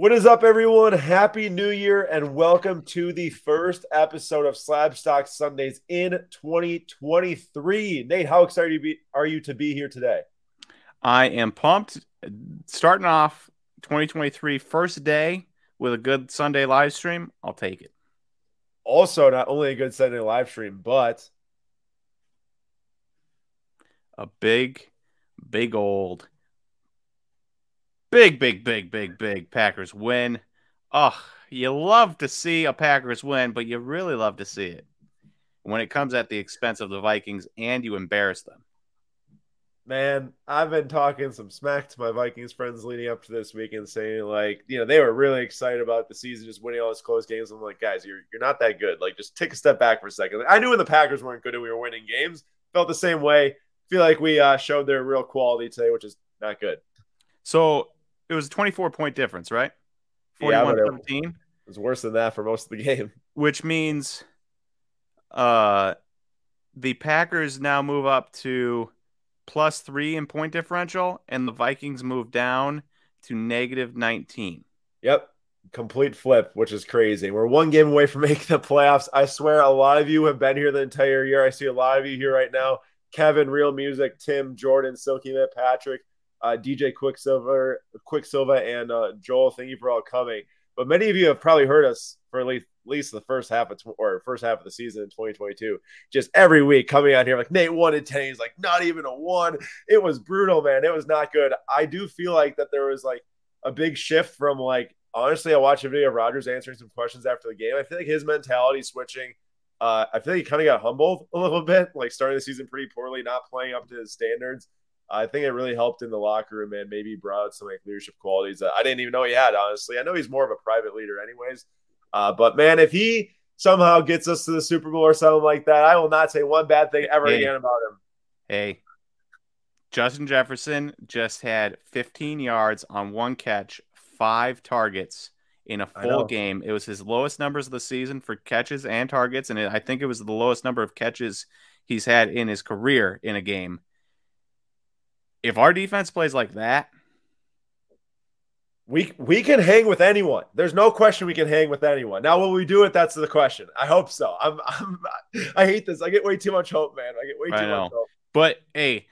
What is up, everyone? Happy New Year and welcome to the first episode of Slabstox Sundays in 2023. Nate, how excited you be, are you to be here today? I am pumped. Starting off 2023 first day with a good Sunday live stream. I'll take it. Also, not only a good Sunday live stream, but a big, big old Big, big, big, big, big Packers win. Oh, you love to see a Packers win, but you really love to see it when it comes at the expense of the Vikings and you embarrass them. Man, I've been talking some smack to my Vikings friends leading up to this weekend, saying like, you know, they were really excited about the season, just winning all these close games. I'm like, guys, you're you're not that good. Like, just take a step back for a second. I knew when the Packers weren't good and we were winning games. Felt the same way. Feel like we uh, showed their real quality today, which is not good. So it was a 24 point difference, right? 41 yeah, 17. It was worse than that for most of the game. Which means uh the Packers now move up to plus three in point differential, and the Vikings move down to negative 19. Yep. Complete flip, which is crazy. We're one game away from making the playoffs. I swear a lot of you have been here the entire year. I see a lot of you here right now. Kevin, Real Music, Tim, Jordan, Silky Mitt, Patrick uh, DJ Quicksilver, Quicksilver, and uh, Joel. Thank you for all coming. But many of you have probably heard us for at least, at least the first half of tw- or first half of the season in 2022. Just every week coming out here like Nate one in ten. He's like not even a one. It was brutal, man. It was not good. I do feel like that there was like a big shift from like honestly. I watched a video of Rodgers answering some questions after the game. I feel like his mentality switching. Uh, I feel like he kind of got humbled a little bit, like starting the season pretty poorly, not playing up to his standards. I think it really helped in the locker room and maybe brought some like leadership qualities that I didn't even know he had. Honestly, I know he's more of a private leader, anyways. Uh, but man, if he somehow gets us to the Super Bowl or something like that, I will not say one bad thing ever hey, again about him. Hey, Justin Jefferson just had 15 yards on one catch, five targets in a full game. It was his lowest numbers of the season for catches and targets, and it, I think it was the lowest number of catches he's had in his career in a game if our defense plays like that, we we can hang with anyone. There's no question we can hang with anyone. Now, will we do it? That's the question. I hope so. I'm, I'm I hate this. I get way too much hope, man. I get way too much hope. But hey,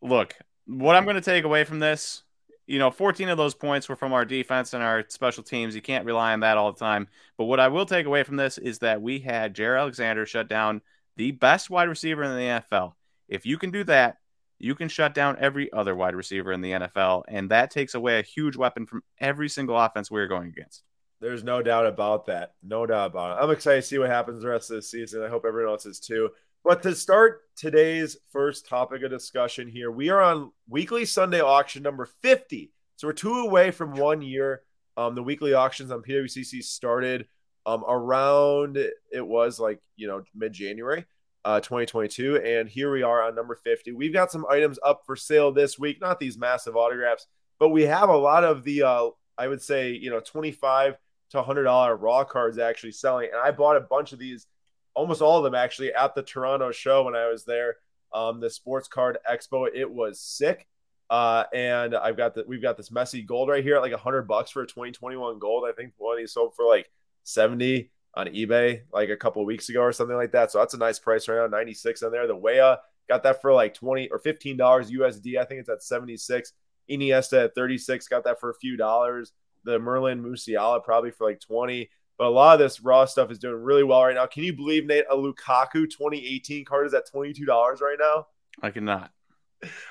look, what I'm going to take away from this, you know, 14 of those points were from our defense and our special teams. You can't rely on that all the time. But what I will take away from this is that we had Jaire Alexander shut down the best wide receiver in the NFL. If you can do that, you can shut down every other wide receiver in the NFL, and that takes away a huge weapon from every single offense we're going against. There's no doubt about that. No doubt about it. I'm excited to see what happens the rest of the season. I hope everyone else is too. But to start today's first topic of discussion here, we are on weekly Sunday auction number 50. So we're two away from one year. Um, the weekly auctions on PWCC started um, around it was like you know mid January uh, 2022. And here we are on number 50. We've got some items up for sale this week, not these massive autographs, but we have a lot of the, uh, I would say, you know, 25 to $100 raw cards actually selling. And I bought a bunch of these, almost all of them actually, at the Toronto show when I was there. Um, the Sports Card Expo, it was sick. Uh, and I've got the we've got this Messi gold right here at like a hundred bucks for a 2021 gold. I think one these sold for like 70 on eBay like a couple weeks ago or something like that. So that's a nice price right now, 96 on there. The Weah got that for like 20 or $15 USD. I think it's at 76. Iniesta at 36, got that for a few dollars. The Merlin Musiala probably for like 20. But a lot of this raw stuff is doing really well right now. Can you believe, Nate, a Lukaku 2018 card is at $22 right now? I cannot.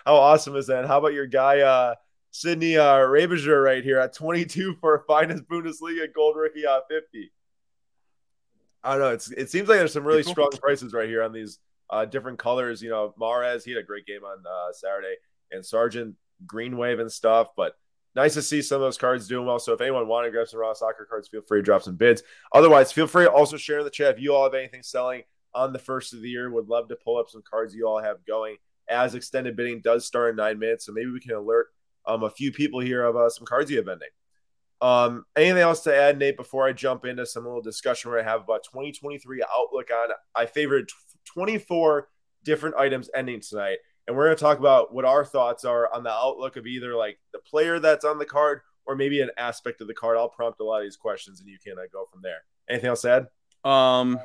How awesome is that? How about your guy, uh, Sydney uh, Raebiger right here at 22 for a finest Bundesliga gold rookie at 50? I don't know. It's it seems like there's some really strong prices right here on these uh, different colors. You know, Mahrez he had a great game on uh, Saturday, and Sargent Green Wave and stuff. But nice to see some of those cards doing well. So if anyone wanted to grab some raw soccer cards, feel free to drop some bids. Otherwise, feel free to also share in the chat if you all have anything selling on the first of the year. Would love to pull up some cards you all have going as extended bidding does start in nine minutes. So maybe we can alert um, a few people here of uh, some cards you have ending. Um, anything else to add, Nate, before I jump into some little discussion where I have about 2023 outlook on I favored 24 different items ending tonight. And we're going to talk about what our thoughts are on the outlook of either like the player that's on the card or maybe an aspect of the card. I'll prompt a lot of these questions and you can uh, go from there. Anything else to add? Um,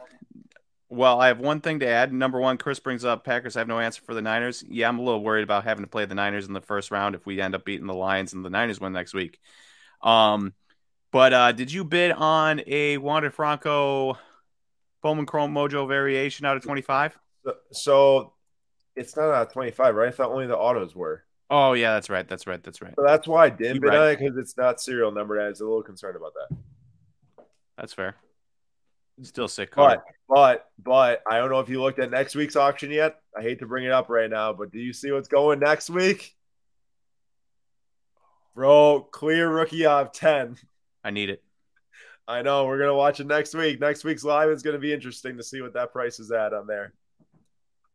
well, I have one thing to add. Number one, Chris brings up Packers have no answer for the Niners. Yeah, I'm a little worried about having to play the Niners in the first round if we end up beating the Lions and the Niners win next week. Um, but uh, did you bid on a Wander Franco Bowman Chrome Mojo variation out of 25? So, so it's not out of 25, right? I thought only the autos were. Oh yeah, that's right. That's right. That's right. So that's why I didn't bid on it because it's not serial numbered. I was a little concerned about that. That's fair. Still sick card. But but but I don't know if you looked at next week's auction yet. I hate to bring it up right now, but do you see what's going next week? Bro, clear rookie of 10. I need it. I know. We're gonna watch it next week. Next week's live is gonna be interesting to see what that price is at on there.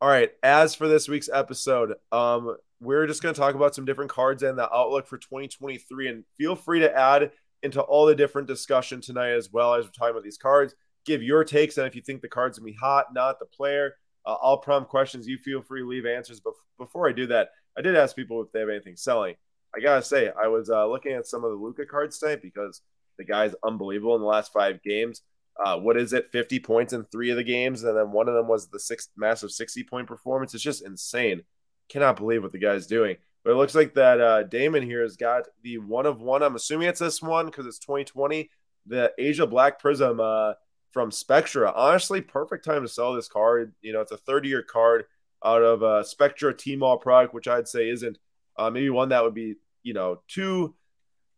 All right. As for this week's episode, um, we're just gonna talk about some different cards and the outlook for 2023. And feel free to add into all the different discussion tonight as well as we're talking about these cards. Give your takes on if you think the card's gonna be hot, not the player. Uh, I'll prompt questions. You feel free to leave answers. But before I do that, I did ask people if they have anything selling. I gotta say, I was uh, looking at some of the Luka cards tonight because the guy's unbelievable in the last five games. Uh, what is it? 50 points in three of the games, and then one of them was the six massive 60 point performance. It's just insane. Cannot believe what the guy's doing. But it looks like that uh, Damon here has got the one of one. I'm assuming it's this one because it's 2020. The Asia Black Prism uh, from Spectra. Honestly, perfect time to sell this card. You know, it's a 30 year card out of uh, Spectra T-Mall product, which I'd say isn't uh, maybe one that would be you know too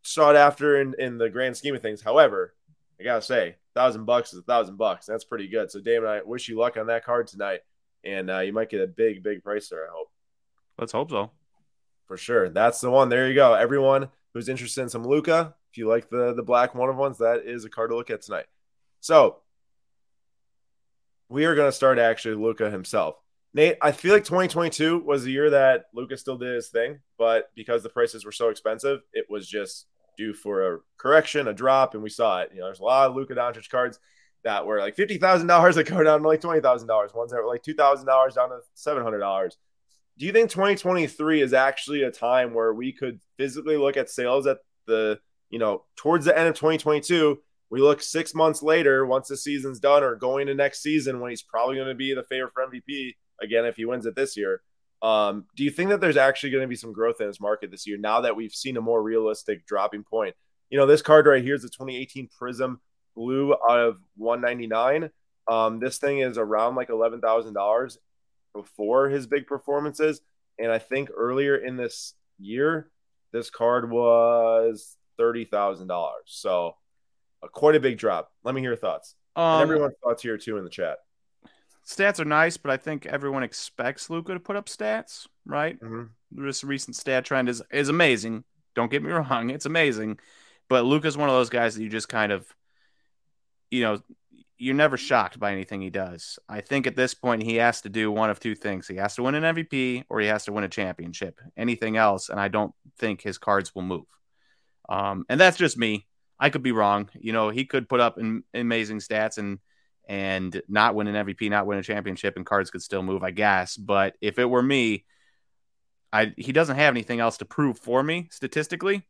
sought after in, in the grand scheme of things. However, I gotta say, thousand bucks is a thousand bucks. That's pretty good. So, Damon, I wish you luck on that card tonight, and uh, you might get a big, big price there. I hope. Let's hope so. For sure, that's the one. There you go. Everyone who's interested in some Luka, if you like the the black one of ones, that is a card to look at tonight. So, we are going to start actually Luka himself. Nate, I feel like 2022 was the year that Luka's still did his thing, but because the prices were so expensive, it was just due for a correction, a drop, and we saw it. You know, there's a lot of Luka Doncic cards that were like fifty thousand dollars that go down to like twenty thousand dollars. Ones that were like two thousand dollars down to seven hundred dollars. Do you think 2023 is actually a time where we could physically look at sales at the you know towards the end of 2022? We look six months later, once the season's done, or going to next season when he's probably going to be the favorite for MVP again if he wins it this year. Um, do you think that there's actually going to be some growth in his market this year now that we've seen a more realistic dropping point? You know, this card right here is the 2018 Prism Blue out of 199. Um, this thing is around like eleven thousand dollars before his big performances, and I think earlier in this year, this card was thirty thousand dollars. So, uh, quite a big drop. Let me hear your thoughts. Um, everyone's thoughts here too in the chat stats are nice, but I think everyone expects Luka to put up stats, right? Mm-hmm. This recent stat trend is is amazing. Don't get me wrong, it's amazing. But Luka's one of those guys that you just kind of, you know, you're never shocked by anything he does. I think at this point he has to do one of two things: he has to win an MVP or he has to win a championship. Anything else, and I don't think his cards will move. Um, and that's just me. I could be wrong. You know, he could put up an amazing stats and and not win an MVP, not win a championship, and cards could still move, I guess. But if it were me, I he doesn't have anything else to prove for me statistically.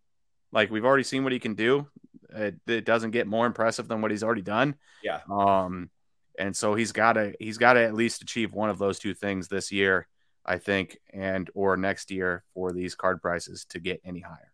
Like we've already seen what he can do. It, it doesn't get more impressive than what he's already done. Yeah. Um, and so he's got to he's got to at least achieve one of those two things this year, I think, and or next year for these card prices to get any higher.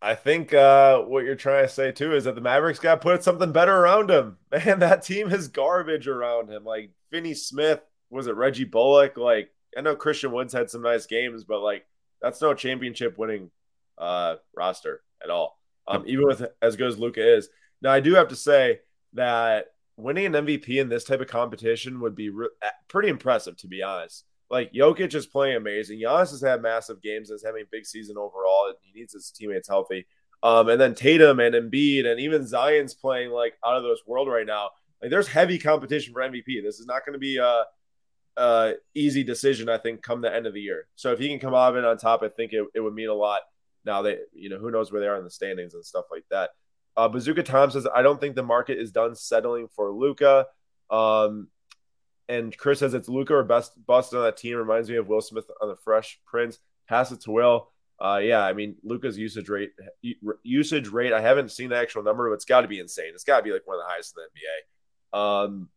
I think uh, what you're trying to say too is that the Mavericks got to put something better around him. Man, that team is garbage around him. Like Finney Smith, was it Reggie Bullock? Like I know Christian Woods had some nice games, but like that's no championship winning uh, roster at all. Um, even with as good as Luka is. Now I do have to say that winning an MVP in this type of competition would be re- pretty impressive, to be honest. Like Jokic is playing amazing. Giannis has had massive games and is having a big season overall. He needs his teammates healthy. Um, and then Tatum and Embiid and even Zion's playing like out of this world right now. Like there's heavy competition for MVP. This is not going to be a, a, easy decision, I think, come the end of the year. So if he can come out of it on top, I think it, it would mean a lot. Now they, you know, who knows where they are in the standings and stuff like that. Uh, Bazooka Tom says, I don't think the market is done settling for Luka. Um, and Chris says it's Luka or best bust on that team. Reminds me of Will Smith on the Fresh Prince. Pass it to Will. uh, yeah, I mean Luka's usage rate usage rate. I haven't seen the actual number, but it's got to be insane. It's got to be like one of the highest in the NBA. Um,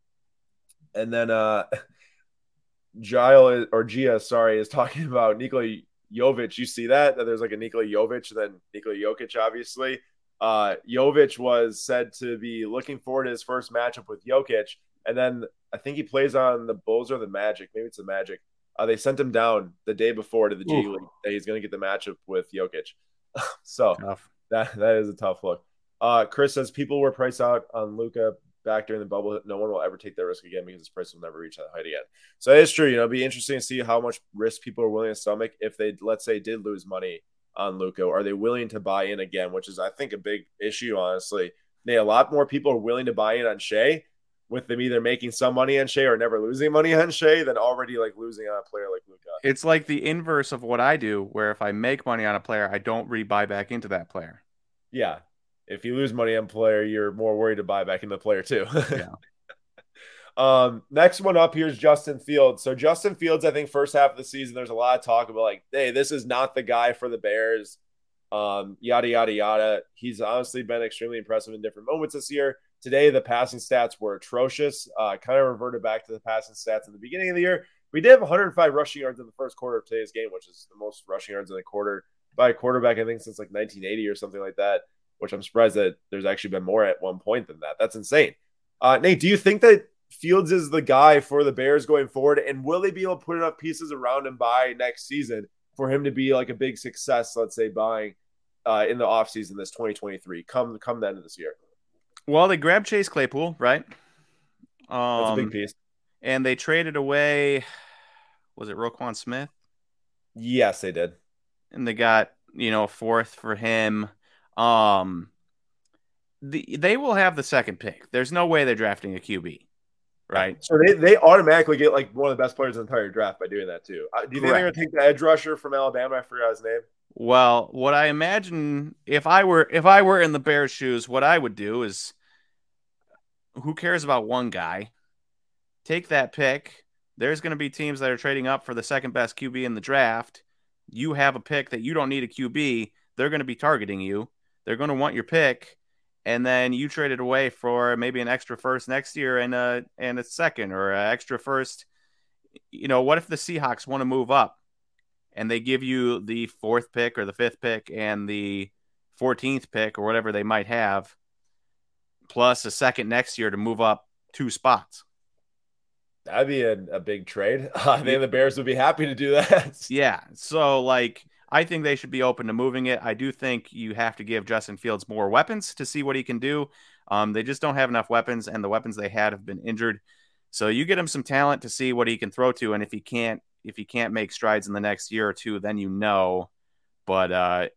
and then uh, or Gia, sorry, is talking about Nikola Jovic. You see that that there's like a Nikola Jovic, and then Nikola Jokic, obviously. Uh, Jovic was said to be looking forward to his first matchup with Jokic, and then I think he plays on the Bulls or the Magic. Maybe it's the Magic. Uh, they sent him down the day before to the G League that he's going to get the matchup with Jokic. so tough. that that is a tough look. Uh, Chris says people were priced out on Luka back during the bubble. No one will ever take that risk again because his price will never reach that height again. So is true. You know, it'd be interesting to see how much risk people are willing to stomach if they, let's say, did lose money on Luka. Are they willing to buy in again? Which is, I think, a big issue. Honestly, Nate, a lot more people are willing to buy in on Shai with them either making some money on Shai or never losing money on Shai than already like losing on a player like Luka. It's like the inverse of what I do, where if I make money on a player, I don't re-buy back into that player. Yeah. If you lose money on player, you're more worried to buy back into the player too. yeah. Um, next one up here is Justin Fields. So Justin Fields, I think first half of the season, there's a lot of talk about like, hey, this is not the guy for the Bears. Um, yada yada yada. He's honestly been extremely impressive in different moments this year. Today, the passing stats were atrocious. Uh, kind of reverted back to the passing stats in the beginning of the year. We did have 105 rushing yards in the first quarter of today's game, which is the most rushing yards in a quarter by a quarterback, I think, since like 1980 or something like that. Which I'm surprised that there's actually been more at one point than that. That's insane. Uh, Nate, do you think that Fields is the guy for the Bears going forward? And will they be able to put enough pieces around him by next season for him to be like a big success, let's say, buying uh, in the offseason this 2023, come come the end of this year? Well, they grabbed Chase Claypool, right? Um, That's a big um, piece. And they traded away, was it Roquan Smith? Yes, they did. And they got, you know, a fourth for him. Um, the, they will have the second pick. There's no way they're drafting a QB, right? So they, they automatically get like one of the best players in the entire draft by doing that too. Uh, do you think they're going to take the edge rusher from Alabama? I forgot his name. Well, what I imagine if I were if I were in the Bears' shoes, what I would do is who cares about one guy? Take that pick. There's going to be teams that are trading up for the second best QB in the draft. You have a pick that you don't need a QB. They're going to be targeting you. They're going to want your pick, and then you trade it away for maybe an extra first next year and a and a second or an extra first. You know, what if the Seahawks want to move up? And they give you the fourth pick or the fifth pick and the 14th pick or whatever they might have, plus a second next year to move up two spots. That'd be a, a big trade. I think the Bears would be happy to do that. yeah. So, like, I think they should be open to moving it. I do think you have to give Justin Fields more weapons to see what he can do. Um, they just don't have enough weapons, and the weapons they had have been injured. So you get him some talent to see what he can throw to, and if he can't, if he can't make strides in the next year or two, then you know. But uh,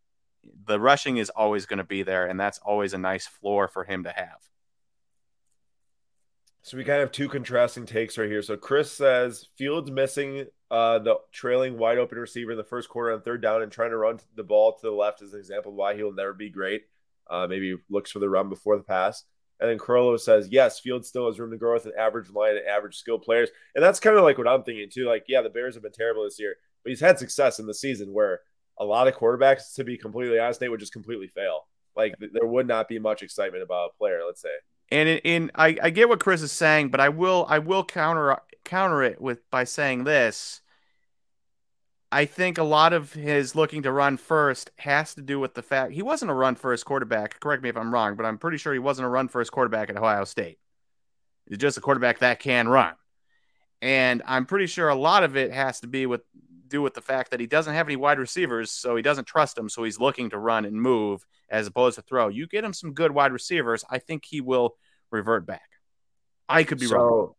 the rushing is always going to be there, and that's always a nice floor for him to have. So we kind of have two contrasting takes right here. So Chris says Fields missing uh, the trailing wide open receiver in the first quarter on third down and trying to run the ball to the left is an example of why he will never be great. Uh, maybe looks for the run before the pass. And then Carlo says, yes, Field still has room to grow with an average line and average skill players. And that's kind of like what I'm thinking too. Like, yeah, the Bears have been terrible this year, but he's had success in the season where a lot of quarterbacks, to be completely honest, they would just completely fail. Like there would not be much excitement about a player, let's say. And in, in I, I get what Chris is saying, but I will I will counter counter it with by saying this. I think a lot of his looking to run first has to do with the fact he wasn't a run first quarterback. Correct me if I'm wrong, but I'm pretty sure he wasn't a run first quarterback at Ohio State. He's just a quarterback that can run. And I'm pretty sure a lot of it has to be with do with the fact that he doesn't have any wide receivers, so he doesn't trust them, so he's looking to run and move as opposed to throw. You get him some good wide receivers, I think he will revert back. I could be so, wrong.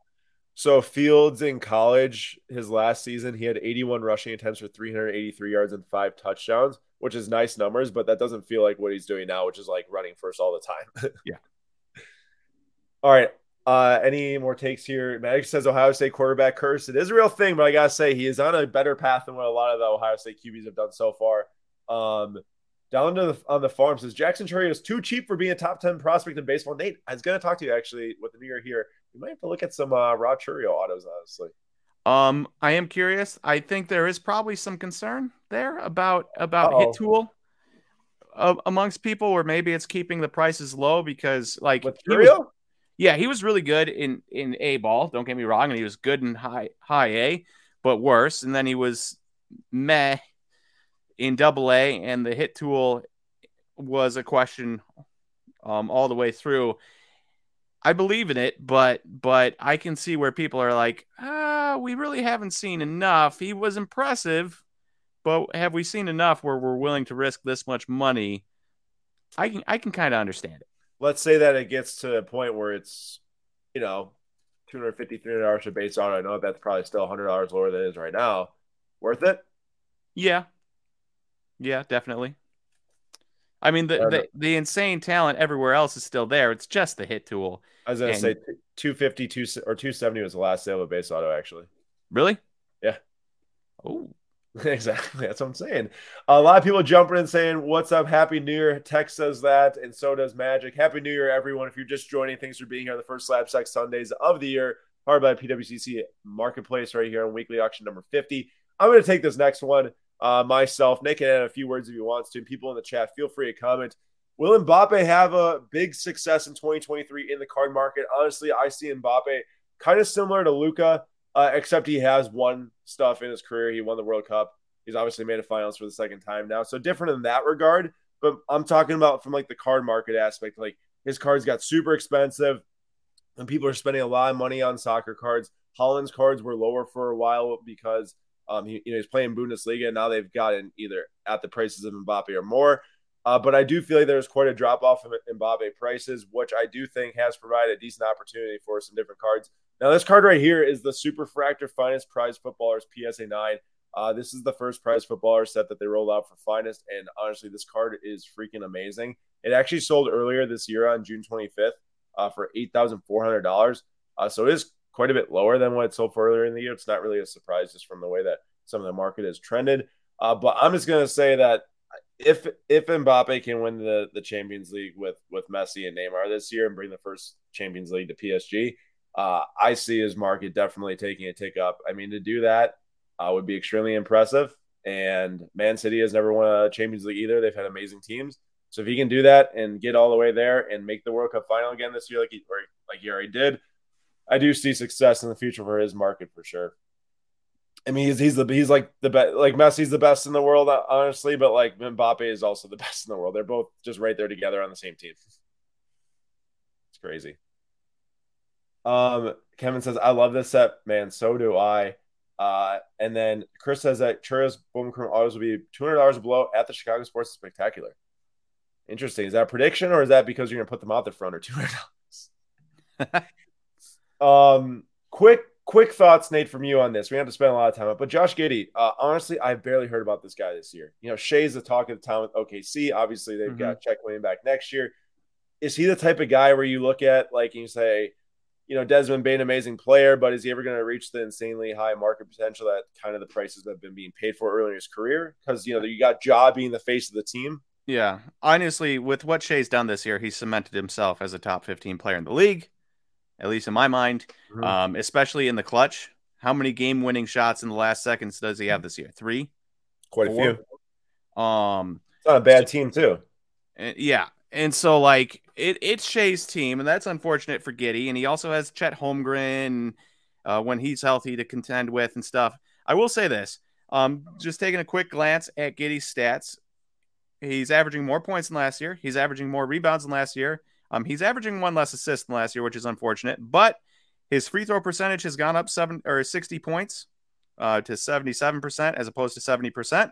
So Fields in college, his last season, he had 81 rushing attempts for 383 yards and five touchdowns, which is nice numbers, but that doesn't feel like what he's doing now, which is like running first all the time. yeah. All right. Uh, any more takes here? Magic says Ohio State quarterback curse. It is a real thing, but I gotta say he is on a better path than what a lot of the Ohio State QBs have done so far. Um, down to the on the farm says Jackson Chourio is too cheap for being a top 10 prospect in baseball. Nate, I was gonna talk to you actually with the New Year here. You might have to look at some uh, Rod Chourio autos, honestly. Um, I am curious. I think there is probably some concern there about about Uh-oh. hit tool uh, amongst people, or maybe it's keeping the prices low because like With he was- yeah, he was really good in in A ball. Don't get me wrong, and he was good in high high A, but worse. And then he was meh in Double A, and the hit tool was a question um, all the way through. I believe in it, but but I can see where people are like, ah, we really haven't seen enough. He was impressive, but have we seen enough where we're willing to risk this much money? I can I can kind of understand it. Let's say that it gets to a point where it's, you know, 250 $300 for base auto. I know that's probably still $100 lower than it is right now. Worth it? Yeah. Yeah, definitely. I mean, the, the, the insane talent everywhere else is still there. It's just the hit tool. I was going to say 250 two, or 270 was the last sale of base auto, actually. Really? Yeah. Oh, Exactly. That's what I'm saying. A lot of people jumping in saying, What's up? Happy New Year. Tech says that, and so does Magic. Happy New Year, everyone. If you're just joining, thanks for being here on the first Slabstox Sundays of the year, powered by PWCC Marketplace right here on weekly auction number 50. I'm going to take this next one uh, myself. Nick can add a few words if he wants to. People in the chat, feel free to comment. Will Mbappe have a big success in 2023 in the card market? Honestly, I see Mbappe kind of similar to Luka, uh, except he has won stuff in his career. He won the World Cup. He's obviously made a finals for the second time now. So different in that regard. But I'm talking about from like the card market aspect. Like his cards got super expensive and people are spending a lot of money on soccer cards. Haaland's cards were lower for a while because um, he, you know, he's playing Bundesliga. Now they've gotten either at the prices of Mbappe or more. Uh, but I do feel like there's quite a drop off in Mbappe prices, which I do think has provided a decent opportunity for some different cards. Now, this card right here is the Super Fractor Finest Prize Footballers PSA 9. Uh, this is the first prize footballer set that they rolled out for Finest. And honestly, this card is freaking amazing. It actually sold earlier this year on June 25th uh, for $8,400. Uh, so it is quite a bit lower than what it sold for earlier in the year. It's not really a surprise just from the way that some of the market has trended. Uh, but I'm just going to say that if if Mbappe can win the the Champions League with with Messi and Neymar this year and bring the first Champions League to PSG, uh, I see his market definitely taking a tick up. I mean, to do that uh, would be extremely impressive. And Man City has never won a Champions League either. They've had amazing teams. So if he can do that and get all the way there and make the World Cup final again this year, like he like he already did, I do see success in the future for his market for sure. I mean, he's he's the he's like the best. Like Messi's the best in the world, honestly, but like Mbappe is also the best in the world. They're both just right there together on the same team. It's crazy. Um, Kevin says, "I love this set, man. So do I." Uh, and then Chris says that Chourio's Boom Crew autos will be two hundred dollars below at the Chicago Sports Spectacular. Interesting. Is that a prediction, or is that because you're gonna put them out the front or two hundred dollars? um, quick quick thoughts, Nate, from you on this. We have to spend a lot of time on. But Josh Giddey, uh, honestly, I've barely heard about this guy this year. You know, Shai's the talk of the town with OKC. Obviously, they've mm-hmm. got Check William back next year. Is he the type of guy where you look at, like, and you say, you know, Desmond Bane, amazing player, but is he ever going to reach the insanely high market potential that kind of the prices that have been being paid for earlier in his career? Because, you know, you got Ja being the face of the team. Yeah. Honestly, with what Shai's done this year, he's cemented himself as a top 15 player in the league at least in my mind, mm-hmm. um, especially in the clutch. How many game winning shots in the last seconds does he have this year? Three? Quite Four? a few. Um, it's not a bad team, too. And, yeah. And so, like, it, it's Shai's team, and that's unfortunate for Giddey. And he also has Chet Holmgren uh, when he's healthy to contend with and stuff. I will say this um, just taking a quick glance at Giddey's stats, he's averaging more points than last year, he's averaging more rebounds than last year. Um, he's averaging one less assist than last year, which is unfortunate, but his free throw percentage has gone up seven or 60 points uh, to 77% as opposed to 70%,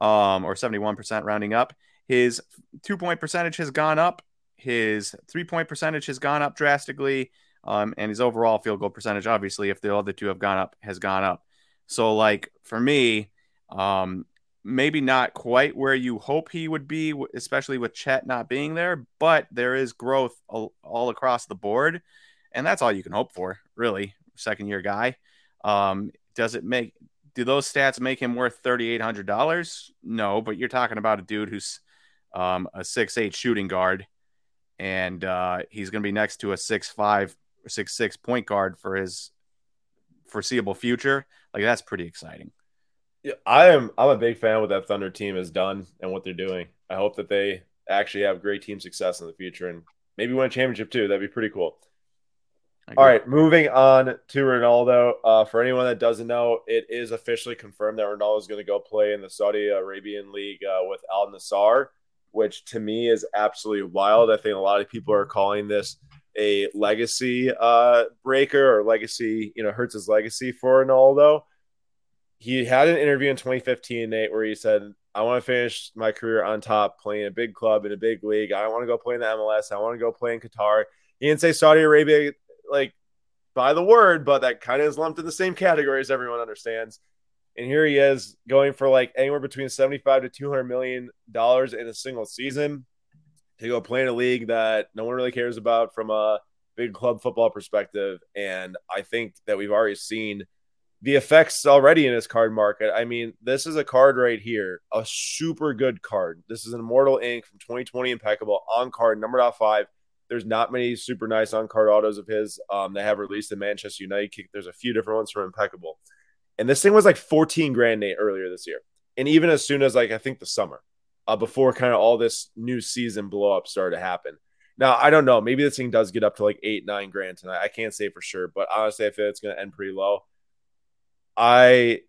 um, or 71% rounding up. His two point percentage has gone up. His three point percentage has gone up drastically. Um, and his overall field goal percentage, obviously, if the other two have gone up, has gone up. So, like, for me, um, maybe not quite where you hope he would be, especially with Chet not being there, but there is growth all, all across the board. And that's all you can hope for, really. Second year guy. Um, does it make, do those stats make him worth $3,800? No, but you're talking about a dude who's um, a six eight shooting guard, and uh, he's going to be next to a six five six six point guard for his foreseeable future, like that's pretty exciting. Yeah, I am. I'm a big fan of what that Thunder team has done and what they're doing. I hope that they actually have great team success in the future and maybe win a championship too. That'd be pretty cool. All right, moving on to Ronaldo. Uh, for anyone that doesn't know, it is officially confirmed that Ronaldo is going to go play in the Saudi Arabian League uh, with Al Nassr, which to me is absolutely wild. I think a lot of people are calling this a legacy uh, breaker or legacy, you know, hurts his legacy for Ronaldo. He had an interview in 2015, Nate, where he said, I want to finish my career on top, playing a big club in a big league. I want to go play in the MLS. I want to go play in Qatar. He didn't say Saudi Arabia like by the word, but that kind of is lumped in the same category as everyone understands. And here he is going for like anywhere between 75 to 200 million dollars in a single season to go play in a league that no one really cares about from a big club football perspective. And I think that we've already seen the effects already in his card market. I mean, this is a card right here, a super good card. This is an Immortal Ink from 2020 Impeccable on card, number five. There's not many super nice on card autos of his um, that have released in Manchester United. There's a few different ones from Impeccable. And this thing was like 14 grand Nate earlier this year. And even as soon as like I think the summer, uh, before kind of all this new season blow up started to happen. Now I don't know. Maybe this thing does get up to like eight, nine grand tonight. I can't say for sure, but honestly, I feel it's going to end pretty low. I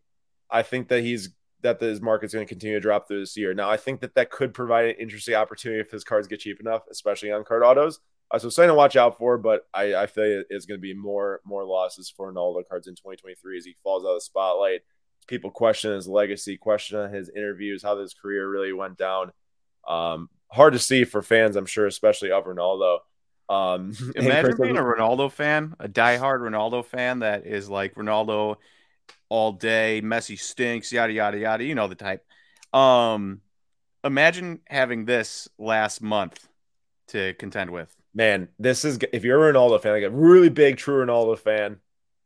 I think that he's that his market's going to continue to drop through this year. Now I think that that could provide an interesting opportunity if his cards get cheap enough, especially on card autos. Uh, so something to watch out for, but I, I feel it's going to be more more losses for Ronaldo cards in 2023 as he falls out of the spotlight. People question his legacy, question his interviews, how his career really went down. Um, hard to see for fans, I'm sure, especially of Ronaldo. Um, Imagine being a Ronaldo fan, a diehard Ronaldo fan that is like Ronaldo all day, Messi stinks, yada yada yada. You know the type. Um, imagine having this last month to contend with man, this is if you're a Ronaldo fan, like a really big true Ronaldo fan,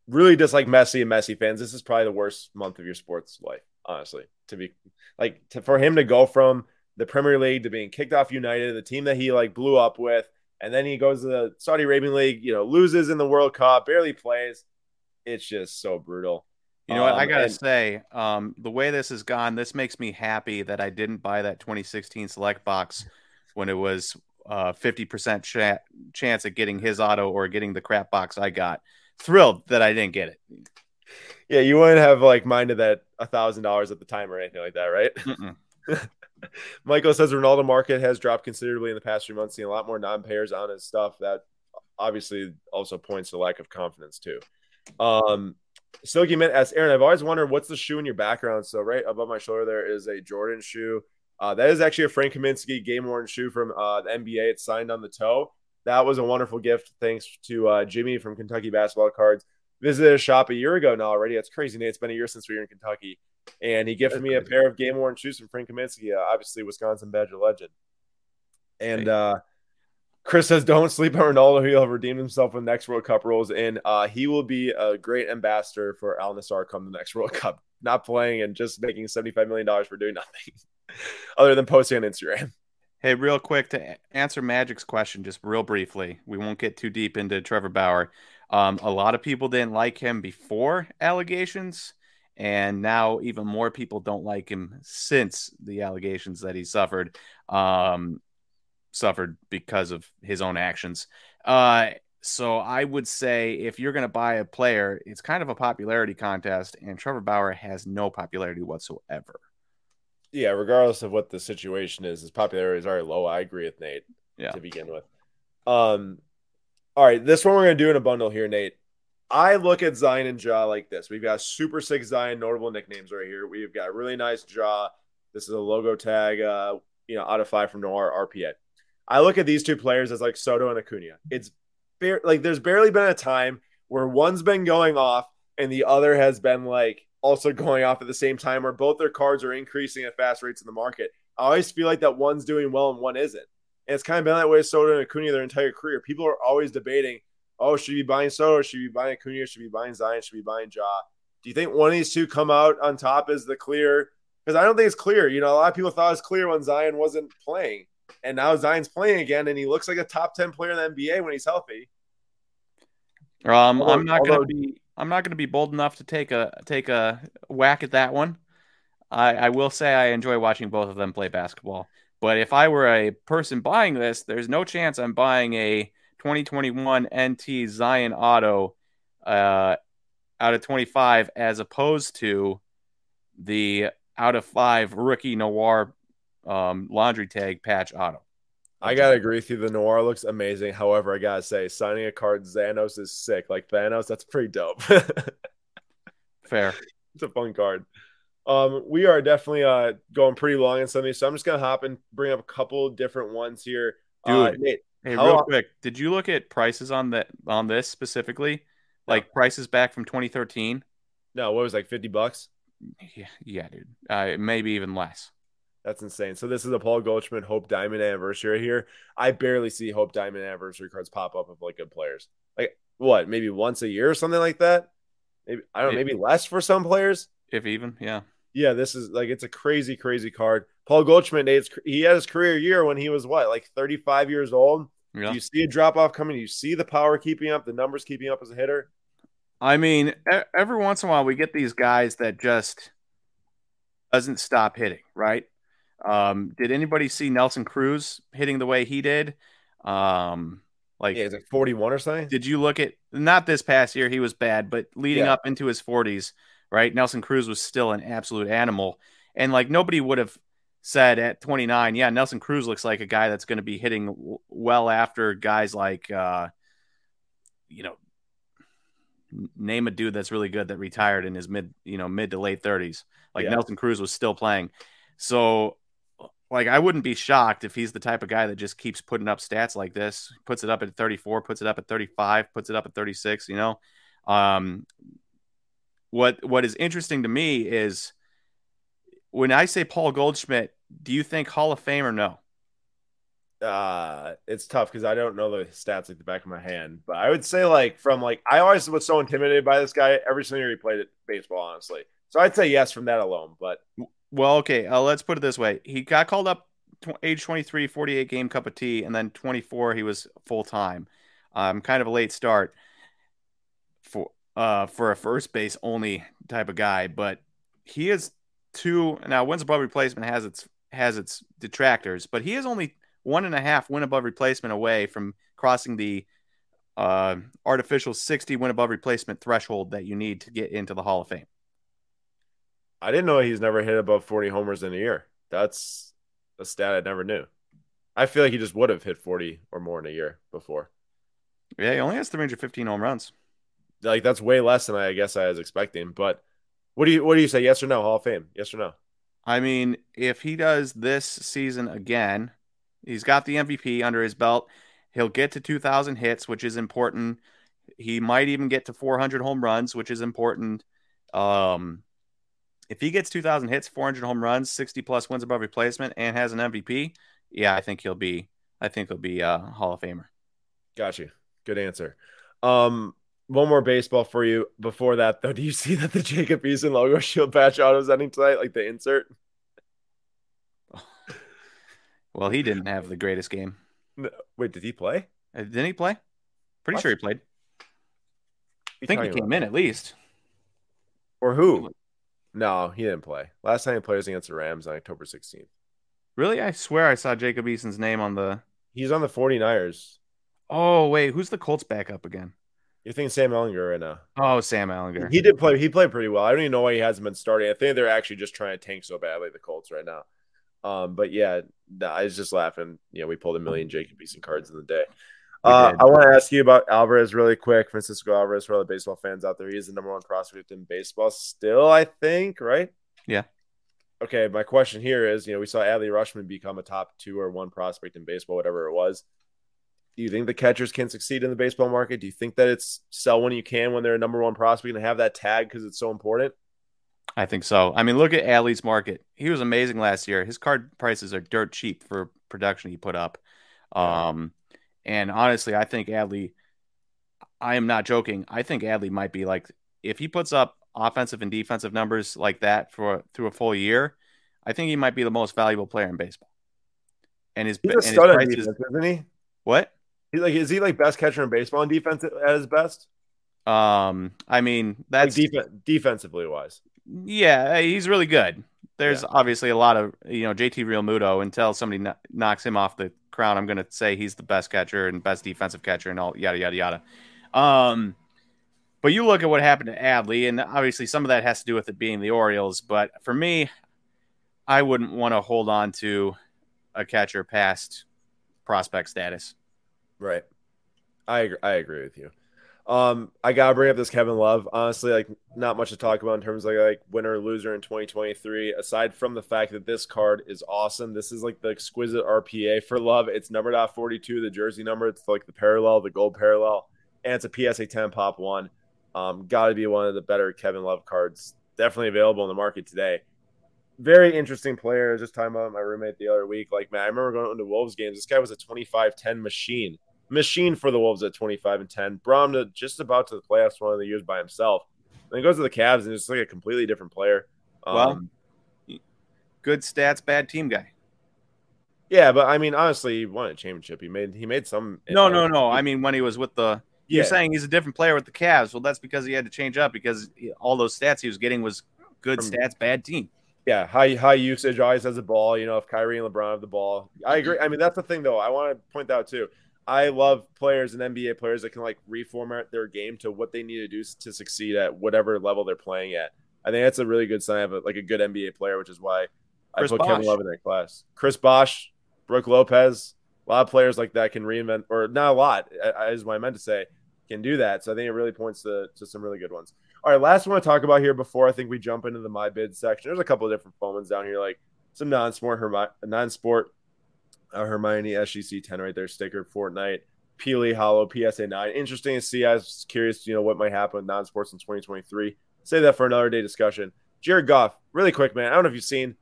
really dislike Messi and Messi fans, this is probably the worst month of your sports life, honestly. To be like to, for him to go from the Premier League to being kicked off United, the team that he like blew up with, and then he goes to the Saudi Arabian League, you know, loses in the World Cup, barely plays. It's just so brutal. You know what? I um, gotta and, say, um, the way this has gone, this makes me happy that I didn't buy that 2016 select box when it was uh, 50% ch- chance at getting his auto or getting the crap box I got. Thrilled that I didn't get it. Yeah, you wouldn't have like minded that a thousand dollars at the time or anything like that, right? Michael says Ronaldo market has dropped considerably in the past few months, seeing a lot more non-payers on his stuff. That obviously also points to lack of confidence too. Um, Silky Mint asks Aaron, I've always wondered what's the shoe in your background. So right above my shoulder there is a Jordan shoe. Uh, that is actually a Frank Kaminsky game worn shoe from uh, the NBA. It's signed on the toe. That was a wonderful gift. Thanks to uh, Jimmy from Kentucky Basketball Cards. Visited a shop a year ago now already. That's crazy, Nate. It's been a year since we were in Kentucky. And he gifted me a pair of game worn shoes from Frank Kaminsky, uh, obviously Wisconsin Badger legend. And uh, Chris says, "Don't sleep on Ronaldo. He'll redeem himself when next World Cup rolls in. Uh, he will be a great ambassador for Al Nassr come the next World Cup. Not playing and just making seventy-five million dollars for doing nothing." other than posting on Instagram. Hey, real quick to answer Magic's question, just real briefly. We won't get too deep into Trevor Bauer. Um, a lot of people didn't like him before allegations, and now even more people don't like him since the allegations that he suffered, um, suffered because of his own actions. Uh, so I would say if you're going to buy a player, it's kind of a popularity contest, and Trevor Bauer has no popularity whatsoever yeah, regardless of what the situation is, his popularity is very low. I agree with Nate. Yeah. To begin with. Um, all right, this one we're gonna do in a bundle here, Nate. I look at Zion and Ja like this. We've got Super Sick Zion notable nicknames right here. We've got really nice Ja. This is a logo tag, uh, you know, out of five from Noir RPA. I look at these two players as like Soto and Acuna. It's bare, like there's barely been a time where one's been going off and the other has been like also going off at the same time, where both their cards are increasing at fast rates in the market. I always feel like that one's doing well and one isn't. And it's kind of been that way with Soto and Acuna their entire career. People are always debating, oh, should be buying Soto? Should be buying Acuna? Should be buying Zion? Should be buying Ja? Do you think one of these two come out on top as the clear? Because I don't think it's clear. You know, a lot of people thought it was clear when Zion wasn't playing. And now Zion's playing again, and he looks like a top 10 player in the NBA when he's healthy. Um, although, I'm not going to be I'm not to be bold enough to take a take a whack at that one. I, I will say I enjoy watching both of them play basketball. But if I were a person buying this, there's no chance I'm buying a 2021 NT Zion Auto uh, out of 25 as opposed to the out of five rookie Noir um, laundry tag patch auto. I gotta agree with you. The Noir looks amazing. However, I gotta say, signing a card Xanos is sick. Like Thanos, that's pretty dope. Fair. It's a fun card. Um, we are definitely uh going pretty long in some of these, so I'm just gonna hop and bring up a couple different ones here. Dude, uh, Nate, hey, real quick, did you look at prices on that on this specifically? Like prices back from 2013? no, what was it, like 50 bucks? Yeah, yeah, dude. Uh, maybe even less. That's insane. So this is a Paul Goldschmidt Hope Diamond anniversary here. I barely see Hope Diamond anniversary cards pop up of like good players. Like what? Maybe once a year or something like that. Maybe I don't know. Maybe less for some players. If even, yeah. Yeah, this is like it's a crazy, crazy card. Paul Goldschmidt, he had his career year when he was what, like 35 years old. Yeah. You see a drop off coming? You see the power keeping up, the numbers keeping up as a hitter? I mean, every once in a while we get these guys that just doesn't stop hitting, right? Um, did anybody see Nelson Cruz hitting the way he did? Um, like, Yeah, it's like 41 or something. did you look at not this past year? He was bad, but leading Yeah. up into his 40s, right? Nelson Cruz was still an absolute animal, and like nobody would have said at 29, yeah, Nelson Cruz looks like a guy that's going to be hitting well after guys like, uh, you know, name a dude that's really good that retired in his mid, you know, mid to late 30s. Like Yeah. Nelson Cruz was still playing, so. Like I wouldn't be shocked if he's the type of guy that just keeps putting up stats like this, puts it up at 34, puts it up at 35, puts it up at 36, you know. Um what what is interesting to me is when I say Paul Goldschmidt, do you think Hall of Fame or no? uh it's tough because I don't know the stats like the back of my hand, but I would say like from like I always was so intimidated by this guy every single year he played at baseball, honestly. So I'd say yes from that alone. But Well, okay, uh, let's put it this way. He got called up tw- age 23, 48 game cup of tea, and then 24 he was full time. Um, kind of a late start for uh for a first base only type of guy, but he is two now wins above replacement has its has its detractors, but he is only one and a half win above replacement away from crossing the uh, artificial 60 win above replacement threshold that you need to get into the Hall of Fame. I didn't know he's never hit above 40 homers in a year. That's a stat I never knew. I feel like he just would have hit 40 or more in a year before. Yeah, he only has 315 home runs. Like that's way less than I guess I was expecting. But what do you what do you say? Yes or no? Hall of Fame? Yes or no? I mean, if he does this season again, he's got the MVP under his belt. He'll get to 2,000 hits, which is important. He might even get to 400 home runs, which is important. Um, if he gets 2,000 hits, 400 home runs, 60 plus wins above replacement, and has an MVP, yeah, I think he'll be. I think he'll be a Hall of Famer. Got you. Good answer. Um, one more baseball for you. Before that, though, do you see that the Jacob Eason logo shield patch auto is ending tonight? Like the insert? Well, he didn't have the greatest game. No. Wait, did he play? Uh, Didn't he play? Pretty What? sure he played. I think he came in at least. Or who? No, he didn't play. Last time he played was against the Rams on October 16th. Really? I swear I saw Jacob Eason's name on the. He's on the 49ers. Oh wait, who's the Colts backup again? You're thinking Sam Ehlinger right now. Oh, Sam Ehlinger. He did play. He played pretty well. I don't even know why he hasn't been starting. I think they're actually just trying to tank so badly the Colts right now. Um, but yeah, no, I was just laughing. You know, we pulled a million Jacob Eason cards in the day. Uh. I want to ask you about Alvarez really quick. Francisco Alvarez for all the baseball fans out there. He is the number one prospect in baseball still, I think, right? Yeah. Okay, my question here is, you know, we saw Adley Rutschman become a top two or one prospect in baseball, whatever it was. Do you think the catchers can succeed in the baseball market? Do you think that it's sell when you can when they're a number one prospect and have that tag because it's so important? I think so. I mean, look at Adley's market. He was amazing last year. His card prices are dirt cheap for production he put up. Um, and honestly, I think Adley. I am not joking. I think Adley might be like if he puts up offensive and defensive numbers like that for through a full year, I think he might be the most valuable player in baseball. And his He's a stud on defense, isn't he? what? He's like, is he like best catcher in baseball on defense at his best? Um, I mean that's like def- defensively wise. Yeah, he's really good. There's yeah. obviously a lot of you know JT Realmuto. Until somebody kn- knocks him off the crown, I'm going to say he's the best catcher and best defensive catcher and all yada yada yada. Um, but you look at what happened to Adley, and obviously some of that has to do with it being the Orioles. But for me, I wouldn't want to hold on to a catcher past prospect status. Right. I I agree with you. Um, I gotta bring up this Kevin Love. Honestly, like not much to talk about in terms of like, like winner or loser in 2023. Aside from the fact that this card is awesome, this is like the exquisite RPA for Love. It's numbered out 42, the jersey number. It's like the parallel, the gold parallel, and it's a PSA 10 pop one. Um, got to be one of the better Kevin Love cards. Definitely available in the market today. Very interesting player. Just talking about my roommate the other week. Like, man, I remember going to Wolves games. This guy was a 25 10 machine machine for the Wolves at 25 and 10. Brought just about to the playoffs one of the years by himself. Then goes to the Cavs and it's like a completely different player. Well, um, good stats, bad team guy. Yeah, but I mean, honestly, he won a championship. He made he made some. No, no, no. I mean, when he was with the, you're saying he's a different player with the Cavs. Well, that's because he had to change up because all those stats he was getting was good From, stats, bad team. Yeah, high high usage, always has the ball. You know, if Kyrie and LeBron have the ball, I agree. I mean, that's the thing, though. I want to point that out too. I love players and NBA players that can like reformat their game to what they need to do to succeed at whatever level they're playing at. I think that's a really good sign of a, like a good NBA player, which is why Chris I put. Kevin Love in that class. Chris Bosh, Brook Lopez, a lot of players like that can reinvent, or not a lot, is what I meant to say, can do that. So I think it really points to, to some really good ones. All right, last one to talk about here before I think we jump into the my bid section. There's a couple of different phone ones down here, like some non-sport, non-sport uh, Hermione SGC 10 right there, sticker, Fortnite, Peely Hollow, PSA 9. Interesting to see. I was curious, you know, what might happen with non sports in 2023. Say that for another day discussion. Jared Goff, really quick, man. I don't know if you've seen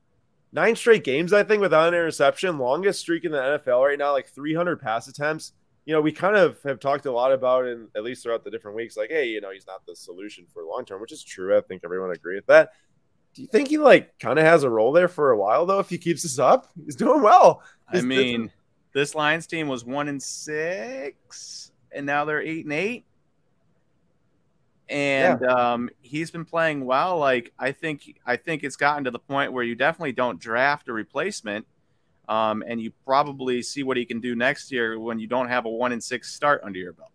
nine straight games, I think, without an interception, longest streak in the NFL right now, like 300 pass attempts. You know, we kind of have talked a lot about, and at least throughout the different weeks, like, hey, you know, he's not the solution for long term, which is true. I think everyone agree with that. Do you think he like kind of has a role there for a while though? If he keeps this up, he's doing well. I mean, this Lions team was one and six, and now they're eight and eight. And yeah. um, he's been playing well. Like I think, I think it's gotten to the point where you definitely don't draft a replacement, um, and you probably see what he can do next year when you don't have a one and six start under your belt.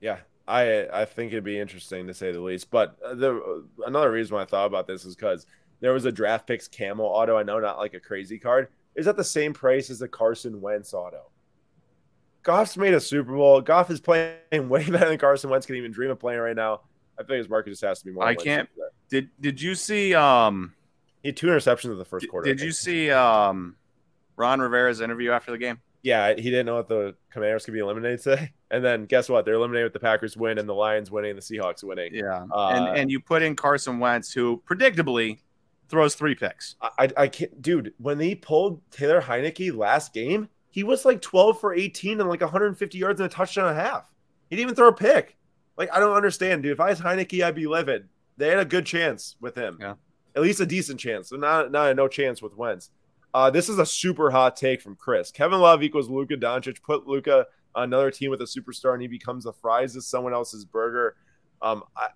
Yeah, I I think it'd be interesting to say the least. But the another reason why I thought about this is because there was a draft picks camel auto. I know not like a crazy card. Is at the same price as the Carson Wentz auto. Goff's made a Super Bowl. Goff is playing way better than Carson Wentz can even dream of playing right now. I think his market just has to be more. I can't. Did Did you see? Um, he had two interceptions in the first did, quarter. Did you see um, Ron Rivera's interview after the game? Yeah, he didn't know if the Commanders could be eliminated today. And then guess what? They're eliminated with the Packers win and the Lions winning and the Seahawks winning. Yeah, uh, and and you put in Carson Wentz, who predictably throws three picks. I, I can't, dude. When they pulled Taylor Heinicke last game, he was like 12 for 18 and like 150 yards and a touchdown and a half. He didn't even throw a pick. Like I don't understand, dude. If I was Heinicke, I'd be livid. They had a good chance with him. Yeah, at least a decent chance. So not not a no chance with Wentz. Uh, this is a super hot take from Chris. Kevin Love equals Luka Doncic. Put Luka another team with a superstar and he becomes the fries as someone else's burger. Um, I,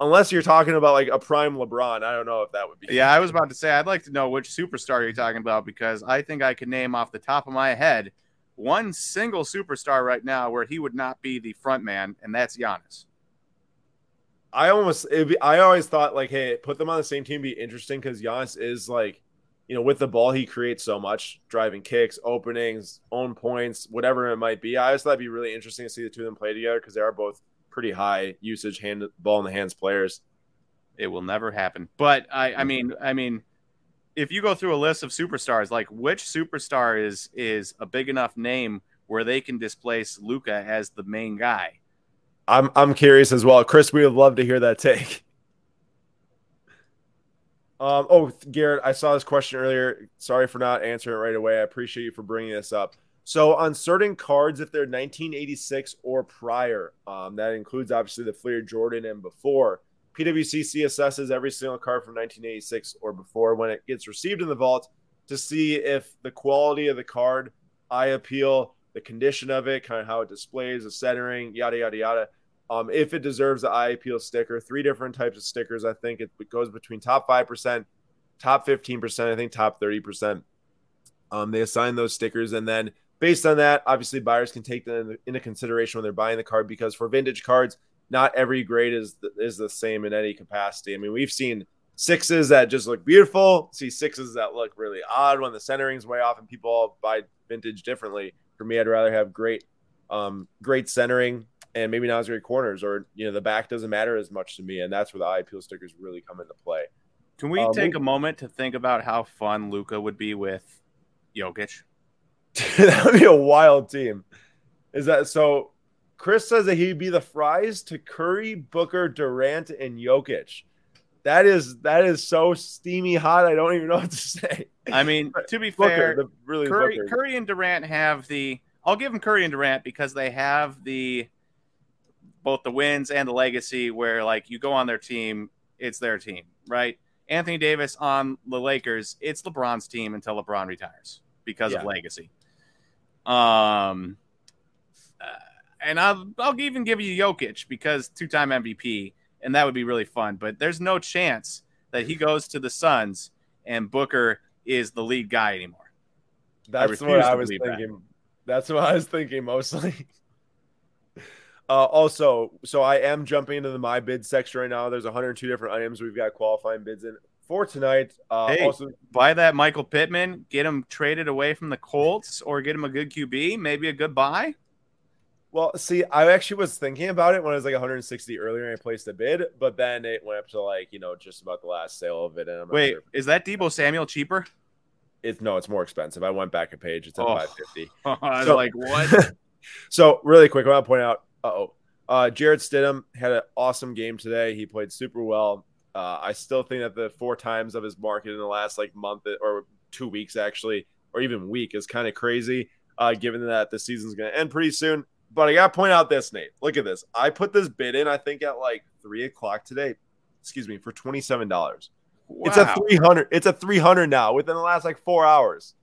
unless you're talking about like a prime LeBron, I don't know if that would be. Yeah, I was about to say I'd like to know which superstar you're talking about because I think I can name off the top of my head one single superstar right now where he would not be the front man, and that's Giannis. I almost, be, I always thought like, hey, put them on the same team be interesting because Giannis is like you know, with the ball, he creates so much driving kicks, openings, own points, whatever it might be. I just thought it'd be really interesting to see the two of them play together because they are both pretty high usage hand ball in the hands players. It will never happen. But I, I mm-hmm. mean, I mean, if you go through a list of superstars, like which superstar is is a big enough name where they can displace Luka as the main guy? I'm I'm curious as well, Chris. We would love to hear that take. Um, oh, Garrett, I saw this question earlier. Sorry for not answering it right away. I appreciate you for bringing this up. So, on certain cards, if they're 1986 or prior, um, that includes obviously the Fleer Jordan and before, PWC assesses every single card from 1986 or before when it gets received in the vault to see if the quality of the card, eye appeal, the condition of it, kind of how it displays, the centering, yada yada yada. Um, if it deserves the appeal sticker, three different types of stickers. I think it goes between top five percent, top fifteen percent, I think top thirty percent. Um, they assign those stickers, and then based on that, obviously buyers can take them into consideration when they're buying the card because for vintage cards, not every grade is the, is the same in any capacity. I mean, we've seen sixes that just look beautiful, see sixes that look really odd when the centering's way off, and people all buy vintage differently. For me, I'd rather have great, um, great centering and maybe not as great corners, or you know, the back doesn't matter as much to me, and that's where the eye appeal stickers really come into play. Can we um, take a moment to think about how fun Luka would be with Jokic? that would be a wild team. Is that so? Chris says that he'd be the fries to Curry, Booker, Durant, and Jokic. That is that is so steamy hot. I don't even know what to say. I mean, to be Booker, fair, the, really Curry, Curry and Durant have the. I'll give them Curry and Durant because they have the both the wins and the legacy. Where like you go on their team, it's their team, right? Anthony Davis on the Lakers, it's LeBron's team until LeBron retires because yeah. of legacy. Um, and I'll I'll even give you Jokic because two time MVP, and that would be really fun. But there's no chance that he goes to the Suns and Booker is the lead guy anymore. That's I what I was thinking. That. That's what I was thinking mostly. Uh, also, so I am jumping into the my bid section right now. There's 102 different items we've got qualifying bids in for tonight. Uh, hey, also, buy that Michael Pittman, get him traded away from the Colts, or get him a good QB, maybe a good buy. Well, see, I actually was thinking about it when I was like 160 earlier and I placed a bid, but then it went up to like, you know, just about the last sale of it. And I'm Wait, sure. is that Deebo Samuel cheaper? It's no, it's more expensive. I went back a page. It's at oh. 550. I was so, like, what? so really quick, I want to point out, oh, uh, Jarrett Stidham had an awesome game today. He played super well. Uh, I still think that the four times of his market in the last like month or two weeks actually, or even week is kind of crazy. Uh, given that the season's going to end pretty soon. But I got to point out this, Nate. Look at this. I put this bid in, I think, at like three o'clock today. Excuse me, for $27. Wow. It's a 300. It's a 300 now within the last like four hours.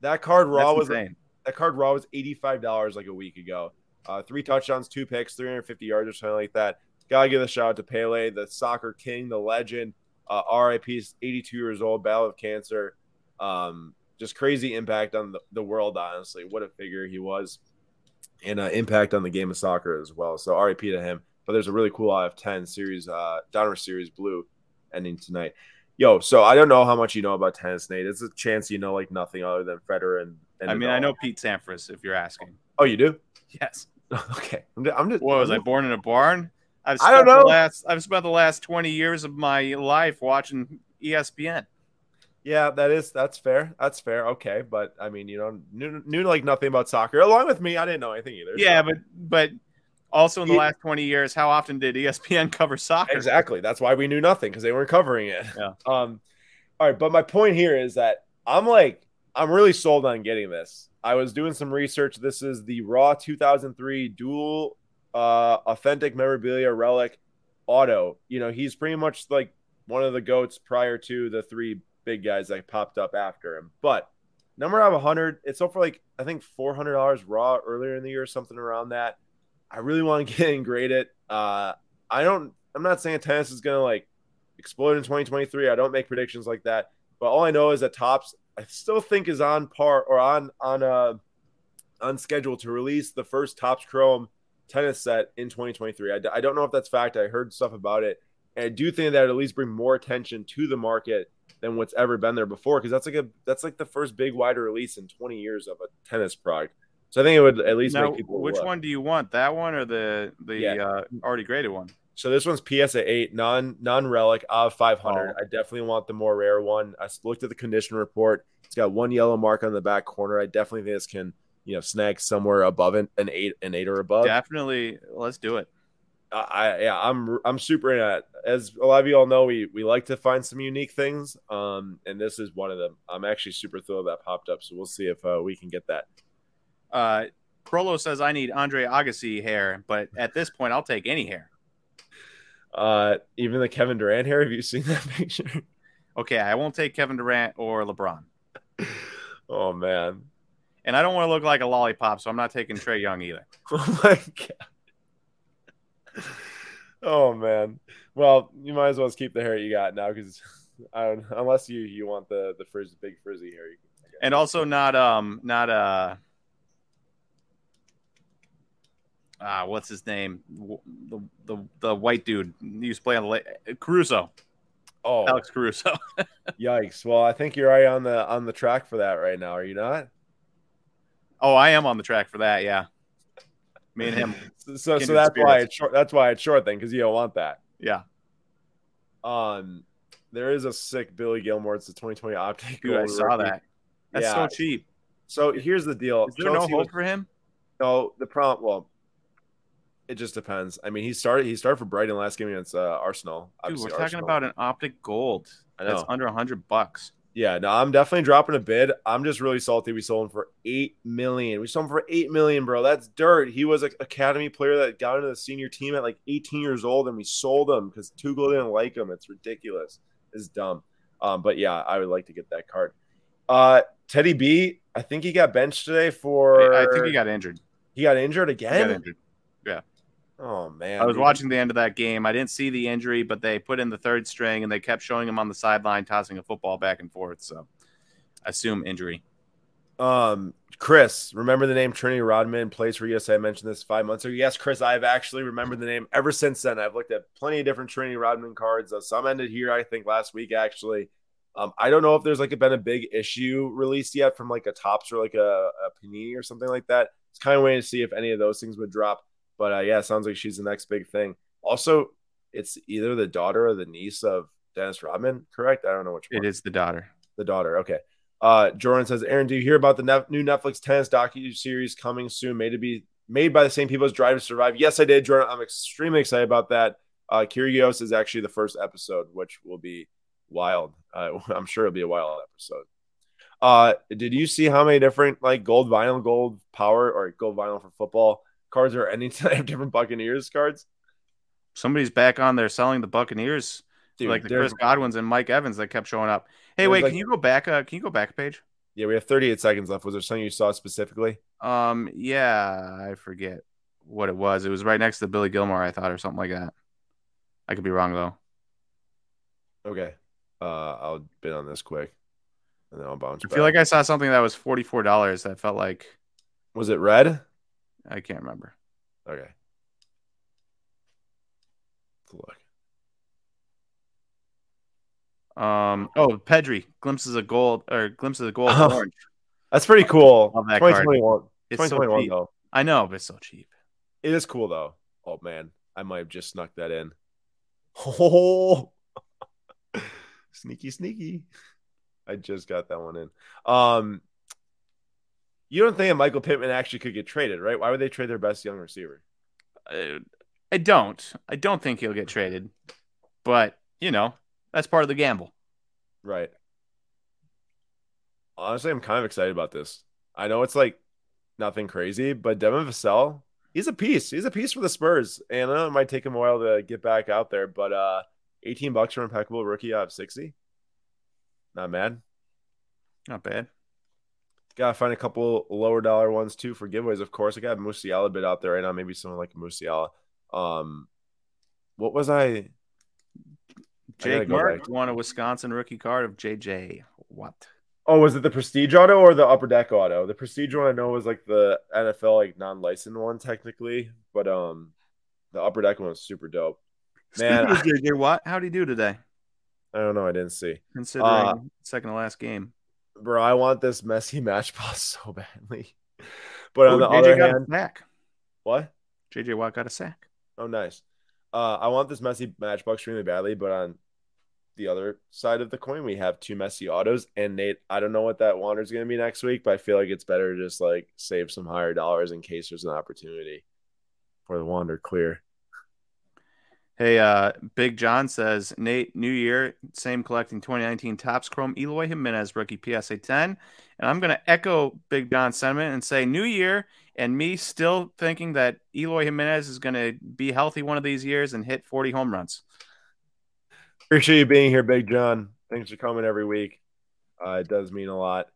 That card raw That's was insane. That card raw was $85 like a week ago. Uh, three touchdowns, two picks, 350 yards or something like that. Gotta give a shout out to Pele, the soccer king, the legend. Uh, RIP, 82 years old, battle of cancer. Um, just crazy impact on the, the world, honestly. What a figure he was, and uh, impact on the game of soccer as well. So RIP to him. But there's a really cool IF 10 series, uh, Donruss Series Blue ending tonight. Yo, so I don't know how much you know about tennis, Nate. It's a chance you know like nothing other than Federer and. and I mean, I know Pete Sampras. If you're asking. Oh, you do? Yes. okay. I'm just. I'm just what was I'm I born in a barn? I've I don't know. last, I've spent the last 20 years of my life watching ESPN. Yeah, that is that's fair. That's fair. Okay, but I mean, you know, knew, knew like nothing about soccer. Along with me, I didn't know anything either. Yeah, so. but but also in the last 20 years, how often did ESPN cover soccer? Exactly. That's why we knew nothing because they weren't covering it. Yeah. Um all right, but my point here is that I'm like I'm really sold on getting this. I was doing some research. This is the Raw 2003 dual uh authentic memorabilia relic auto. You know, he's pretty much like one of the goats prior to the three big guys that popped up after him. But number out of 100, it's sold for like, I think $400 raw earlier in the year, something around that. I really want to get and grade it. Uh, I don't, I'm not saying tennis is going to like explode in 2023. I don't make predictions like that. But all I know is that Topps I still think is on par or on, on, uh, on schedule to release the first Topps Chrome tennis set in 2023. I, I don't know if that's fact. I heard stuff about it. And I do think that at least bring more attention to the market than what's ever been there before because that's like a that's like the first big wider release in 20 years of a tennis product. So I think it would at least now, make people. Which look. one do you want? That one or the the yeah. uh, already graded one? So this one's PSA eight, non non relic of 500. Oh. I definitely want the more rare one. I looked at the condition report. It's got one yellow mark on the back corner. I definitely think this can you know snag somewhere above an, an eight, an eight or above. Definitely, let's do it. I yeah, I'm I'm super in it. As a lot of you all know, we we like to find some unique things, um, and this is one of them. I'm actually super thrilled that popped up, so we'll see if uh, we can get that. Uh, Prolo says I need Andre Agassi hair, but at this point, I'll take any hair. Uh, even the Kevin Durant hair. Have you seen that picture? Okay, I won't take Kevin Durant or LeBron. oh man, and I don't want to look like a lollipop, so I'm not taking Trae Young either. Oh my god. Oh man. Well, you might as well just keep the hair you got now because I don't unless you you want the the frizz, big frizzy hair. You can, and also not um not uh ah what's his name the the, the white dude he used to play on the Caruso. Oh, Alex Caruso. yikes! Well, I think you're already on the on the track for that right now. Are you not? Oh, I am on the track for that. Yeah, me and him. so so, so that's why it's short. That's why it's short then because you don't want that. Yeah. Um, there is a sick Billy Gilmour. It's the 2020 optic. Dude, I saw that. That's yeah. so cheap. So here's the deal. Is there Chelsea no hope was, for him? No, the prompt. Well, it just depends. I mean, he started. He started for Brighton last game against uh, Arsenal. Dude, we're talking about an optic gold. That's under hundred bucks. Yeah, no, I'm definitely dropping a bid. I'm just really salty. We sold him for eight million. We sold him for eight million, bro. That's dirt. He was an academy player that got into the senior team at like 18 years old, and we sold him because Tuchel didn't like him. It's ridiculous. It's dumb. Um, but yeah, I would like to get that card. Uh, Teddy B, I think he got benched today for. I think he got injured. He got injured again. Got injured. Yeah. Oh man. I was dude. watching the end of that game. I didn't see the injury, but they put in the third string and they kept showing him on the sideline tossing a football back and forth. So I assume injury. Um, Chris, remember the name Trinity Rodman plays for USA? I mentioned this five months ago. Yes, Chris, I've actually remembered the name ever since then. I've looked at plenty of different Trinity Rodman cards. Uh, some ended here, I think, last week actually. Um, I don't know if there's like been a big issue released yet from like a Topps or like a, a Panini or something like that. It's kind of waiting to see if any of those things would drop. But uh, yeah, sounds like she's the next big thing. Also, it's either the daughter or the niece of Dennis Rodman, correct? I don't know which one. It is the daughter. The daughter. Okay. Uh, Jordan says, Aaron, do you hear about the ne- new Netflix tennis docu series coming soon? Made to be made by the same people as Drive to Survive. Yes, I did, Jordan. I'm extremely excited about that. Uh, Kyrgios is actually the first episode, which will be wild. Uh, I'm sure it'll be a wild episode. Uh, did you see how many different like gold vinyl, gold power, or gold vinyl for football cards or any type of different Buccaneers cards? Somebody's back on there selling the Buccaneers, Dude, like the Chris Godwins and Mike Evans that kept showing up. Hey, wait, like, can you go back? Uh, can you go back a page? Yeah, we have 38 seconds left. Was there something you saw specifically? Um, yeah, I forget what it was. It was right next to Billy Gilmour, I thought, or something like that. I could be wrong though. Okay, uh, I'll bid on this quick, and then I'll bounce. I feel like I saw something that was forty four dollars. That felt like. Was it red? I can't remember. Okay. Let's look. Um. Oh, Pedri glimpses of gold or glimpses of gold oh, orange. That's pretty cool. Love that 2021. Card. It's 2021 so though. I know, but it's so cheap. It is cool though. Oh man, I might have just snuck that in. Oh, sneaky, sneaky. I just got that one in. Um, you don't think that Michael Pittman actually could get traded, right? Why would they trade their best young receiver? Uh, I don't. I don't think he'll get traded, but you know that's part of the gamble. Right. Honestly, I'm kind of excited about this. I know it's like nothing crazy, but Devin Vassell, he's a piece. He's a piece for the Spurs, and I know it might take him a while to get back out there, but uh, 18 bucks for impeccable rookie out of 60. Not bad. Not bad. Gotta find a couple lower dollar ones too for giveaways. Of course, I got Musiala a bit out there right now. Maybe someone like Musiala. Um, what was I? Jake Mark won a Wisconsin rookie card of JJ. What? Oh, was it the Prestige auto or the Upper Deck auto? The Prestige one I know was like the NFL like non-licensed one technically, but um, the Upper Deck one was super dope. Man, JJ Watt, how'd he do today? I don't know. I didn't see. Considering uh, second to last game bro, I want this Messi match so badly. But on the JJ other hand, sack. What? JJ Watt got a sack. Oh, nice. Uh, I want this Messi matchbox extremely badly, but on the other side of the coin, we have two Messi autos. And Nate, I don't know what that Wander is going to be next week, but I feel like it's better to just like save some higher dollars in case there's an opportunity for the Wander clear. Hey, uh, Big John says, Nate, new year, same collecting 2019 Topps Chrome Eloy Jimenez rookie PSA 10. And I'm going to echo Big John's sentiment and say, new year, and me still thinking that Eloy Jimenez is going to be healthy one of these years and hit 40 home runs. Appreciate you being here, Big John. Thanks for coming every week. Uh, it does mean a lot.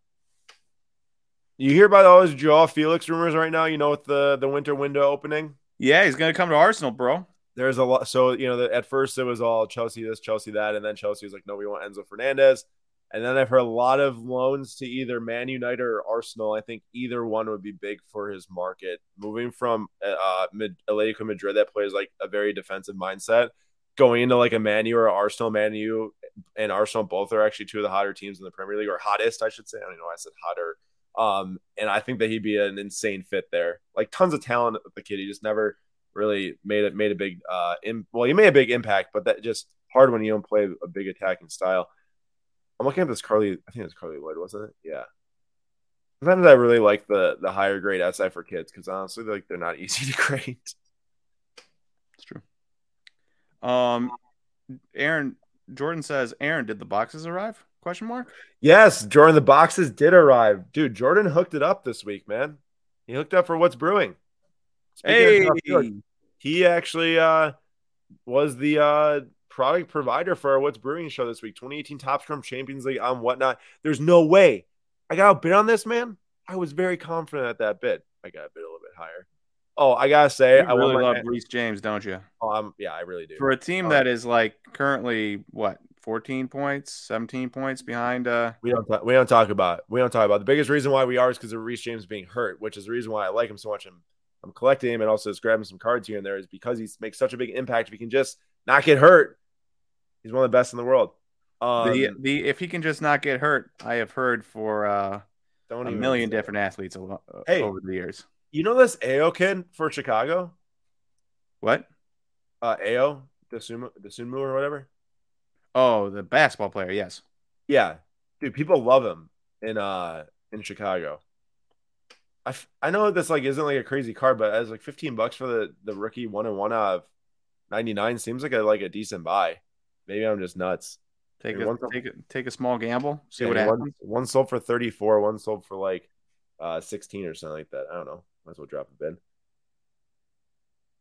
You hear about all those Joao Felix rumors right now? You know, with the the winter window opening. Yeah, he's gonna come to Arsenal, bro. There's a lot. So you know, the, at first it was all Chelsea this, Chelsea that, and then Chelsea was like, "No, we want Enzo Fernandez." And then I've heard a lot of loans to either Man United or Arsenal. I think either one would be big for his market. Moving from uh, Atletico Madrid, that plays like a very defensive mindset, going into like a Man U or Arsenal. Man U and Arsenal both are actually two of the hotter teams in the Premier League, or hottest, I should say. I don't know why I said hotter. Um, and I think that he'd be an insane fit there. Like tons of talent with the kid. He just never really made it made a big uh in, well, he made a big impact, but that just hard when you don't play a big attacking style. I'm looking at this Carli. I think it's Carli Lloyd, wasn't it? Yeah. Sometimes I really like the the higher grade SI for kids because honestly, like they're not easy to grade. It's true. Um, Aaron Jordan says, Aaron, did the boxes arrive? Question mark. Yes, Jordan. The boxes did arrive, dude. Jordan hooked it up this week, man. He hooked up for what's brewing. Speaking hey, he actually uh was the uh product provider for our What's Brewing show this week. 2018 Topps Chrome Champions League on whatnot. There's no way I got a bid on this, man. I was very confident at that bid. I got a bid a little bit higher. Oh, I gotta say, you I really love Reece James, don't you? oh, I'm, yeah, I really do. For a team Um, that is like currently what 14 points, 17 points behind. Uh, We don't talk, we don't talk about it. we don't talk about it. the biggest reason why we are is because of Reece James being hurt, which is the reason why I like him so much. I'm I'm collecting him and also just grabbing some cards here and there is because he makes such a big impact. If he can just not get hurt, he's one of the best in the world. Um, the the if he can just not get hurt, I have heard for uh, don't a million different athletes uh, Hey. over the years. You know this Ayo kid for Chicago, What? uh, Ayo Dosunmu, Dosunmu or whatever. Oh, the basketball player. Yes. Yeah, dude, people love him in uh in Chicago. I, f- I know this like isn't like a crazy card, but as like fifteen bucks for the the rookie one and one out of ninety nine seems like a like a decent buy. Maybe I'm just nuts. Take a take a take a small gamble. See Yeah, what one, happens. one sold for thirty four, one sold for like uh sixteen or something like that. I don't know. Might as well drop a bid.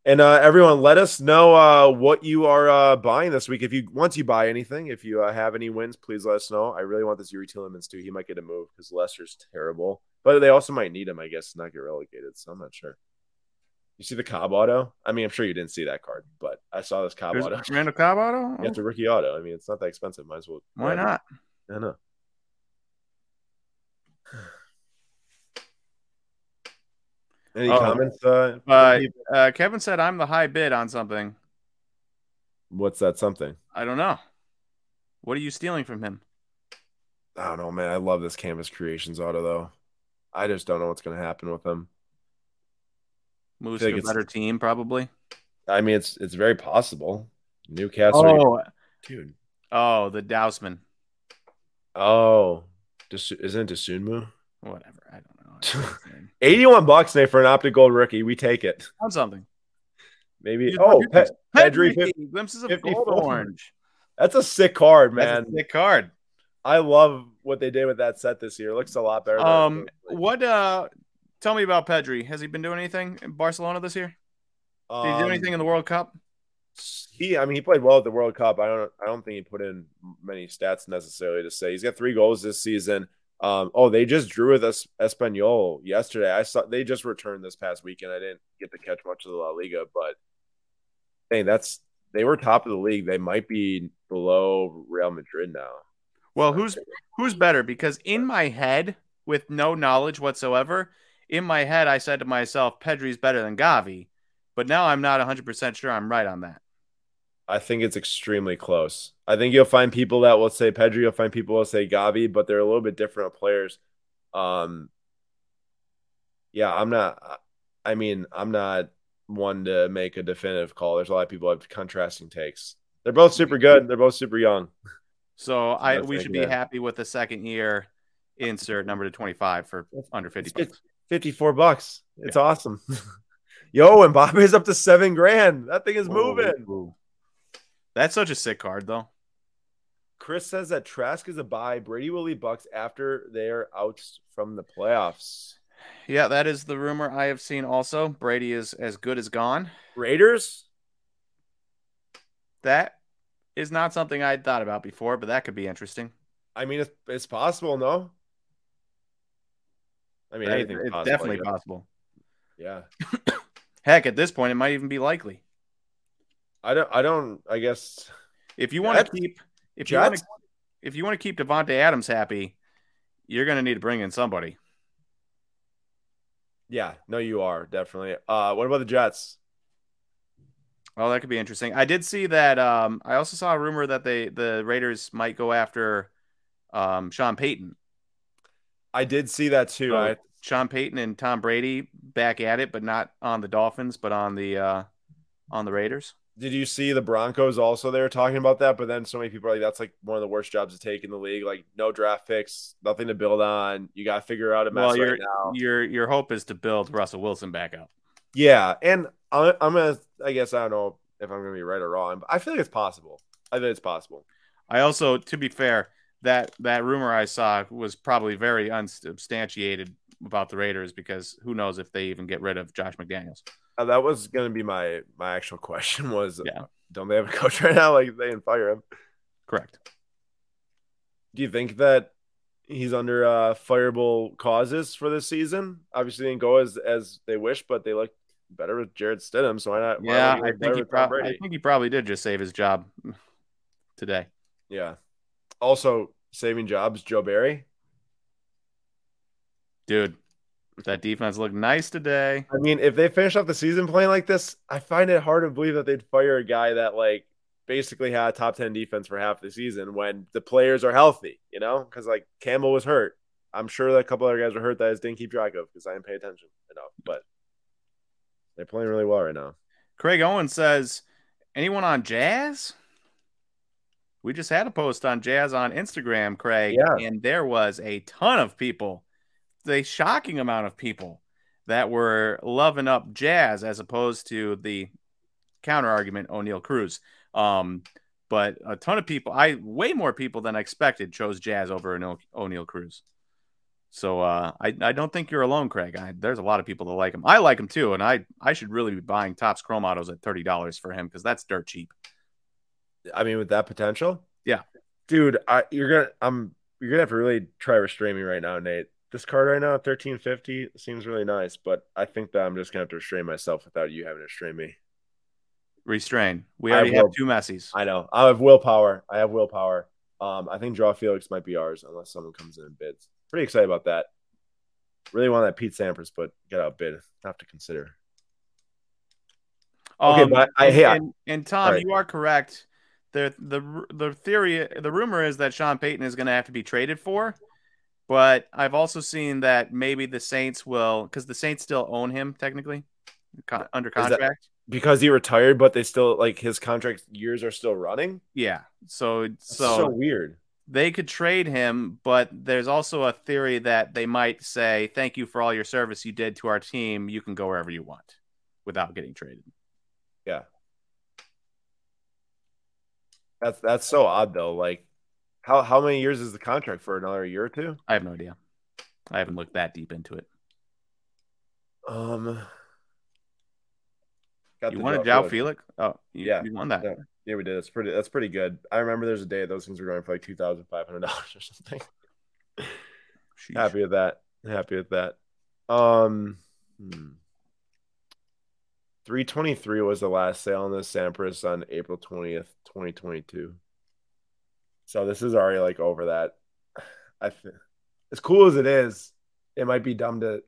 And uh, everyone, let us know uh, what you are uh, buying this week. If you once you buy anything, if you uh, have any wins, please let us know. I really want this Youri Tielemans too. He might get a move because Leicester's terrible, but they also might need him, I guess, to not get relegated. So I'm not sure. You see the Cobb auto? I mean, I'm sure you didn't see that card, but I saw this Cobb There's auto. Randall Cobb auto? Yeah, it's a rookie auto. I mean, it's not that expensive. Might as well. Why not? I know. Any Oh. comments? Uh, Uh, uh, Kevin said I'm the high bid on something. what's that something? I don't know. What are you stealing from him? I don't know, man. I love this Canvas Creations auto though. I just don't know what's going to happen with him. Moves feel to like a better team, probably. I mean, it's it's very possible. Newcastle, Oh, dude. oh, the Dousman. Oh, Dis- isn't it Dosunmu? Whatever. I don't know. I don't know. Eighty-one bucks, Nate, for an optic gold rookie. We take it. On something. Maybe. Dude, Oh, dude, Pe- Pedri, Pedri, glimpses of gold orange. that's a sick card, That's man. a sick card. I love what they did with that set this year. It looks a lot better. Um, what? Uh, tell me about Pedri. Has he been doing anything in Barcelona this year? Did he do Um, anything in the World Cup? He, I mean, he played well at the World Cup. I don't, I don't think he put in many stats necessarily to say he's got three goals this season. Um, oh, they just drew with us Espanyol yesterday. I saw they just returned this past weekend. I didn't get to catch much of the La Liga, but hey, that's they were top of the league. They might be below Real Madrid now. Well, who's who's better? Because in my head, with no knowledge whatsoever, in my head, I said to myself, Pedri's better than Gavi. But now I'm not 100% sure I'm right on that. I think it's extremely close. I think you'll find people that will say Pedri. You'll find people will say Gavi, but they're a little bit different players. Um, yeah, I'm not. I mean, I'm not one to make a definitive call. There's a lot of people have contrasting takes. They're both super good. They're both super young. So I That's we should be that. happy with the second year insert number to 25 for under 50 It's bucks. 54 bucks. It's awesome. Yo, Mbappe's up to seven grand. That thing is moving. Ooh. That's such a sick card, though. Chris says that Trask is a buy. Brady will leave Bucks after they're out from the playoffs. Yeah, that is the rumor I have seen also. Brady is as good as gone. Raiders? That is not something I'd thought about before, but that could be interesting. I mean, it's, it's possible, no? I mean, anything's it's possible, definitely guess. possible. Yeah. Heck, at this point, it might even be likely. I don't. I don't. I guess. If you want to keep, if you want to if you want to keep Davante Adams happy, you're going to need to bring in somebody. Yeah. No, you are definitely. Uh, what about the Jets? Well, that could be interesting. I did see that. Um, I also saw a rumor that they the Raiders might go after um, Sean Payton. I did see that too. So, I Sean Payton and Tom Brady back at it, but not on the Dolphins, but on the uh, on the Raiders. did. You see the Broncos also? They were talking about that, but then so many people are like, "That's like one of the worst jobs to take in the league. Like, no draft picks, nothing to build on. You got to figure out a mess Well, your right now." your your hope is to build Russell Wilson back up. Yeah, and I, I'm gonna. I guess I don't know if I'm gonna be right or wrong, but I feel like it's possible. I think it's possible. I also, to be fair, that that rumor I saw was probably very unsubstantiated about the Raiders because who knows if they even get rid of Josh McDaniels. Uh, that was gonna be my my actual question. Was Yeah. don't they have a coach right now? Like they didn't fire him. Correct. Do you think that he's under uh, fireable causes for this season? Obviously, they didn't go as as they wish, but they look better with Jarrett Stidham. So why not? Yeah, I think he probably I think he probably did just save his job today. Yeah. Also, saving jobs, Joe Barry. Dude, that defense looked nice today. I mean, if they finish off the season playing like this, I find it hard to believe that they'd fire a guy that like basically had a top 10 defense for half the season when the players are healthy, you know? Because like Campbell was hurt. I'm sure that a couple other guys were hurt that I just didn't keep track of because I didn't pay attention enough. But they're playing really well right now. Craig Owen says, anyone on Jazz? We just had a post on Jazz on Instagram, Craig, Yeah. and there was a ton of people, a shocking amount of people that were loving up Jazz as opposed to the counter argument Oneil Cruz. Um, but a ton of people, I way more people than I expected chose Jazz over Oneil Cruz. So uh, I I don't think you're alone, Craig. I, there's a lot of people that like him. I like him too, and I I should really be buying Topps Chrome Autos at thirty dollars for him because that's dirt cheap. I mean, with that potential, Yeah. dude, I you're gonna I'm you're gonna have to really try restrain me right now, Nate. This card right now, thirteen fifty, seems really nice, but I think that I'm just gonna have to restrain myself without you having to restrain me. Restrain. We I already will- have two Messies. I know. I have willpower. I have willpower. Um, I think Joao Felix might be ours unless someone comes in and bids. Pretty excited about that. Really want that Pete Sampras, but got outbid. Have to consider. Okay, but I- hey, I- and, and Tom, right. you are correct. The the the theory, the rumor is that Sean Payton is going to have to be traded for, but I've also seen that maybe the Saints will, because the Saints still own him technically, con- under contract. Because he retired, but they still like his contract years are still running. yeah, so so, so weird. they could trade him, but there's also a theory that they might say, "Thank you for all your service you did to our team. You can go wherever you want without getting traded." Yeah. That's that's so odd though. Like how how many years is the contract for? Another year or two? I have no idea. I haven't looked that deep into it. Um got You wanted Joao Jao Felix. Oh, you, Yeah. you won that. Yeah. Yeah, we did. That's pretty that's pretty good. I remember there's a day those things were going for like two thousand five hundred dollars or something. Sheesh. Happy with that. Happy with that. Um hmm. 323 was the last sale on the Sampras on April 20th, 2022. So this is already like over that. I th- as cool as it is, it might be dumb to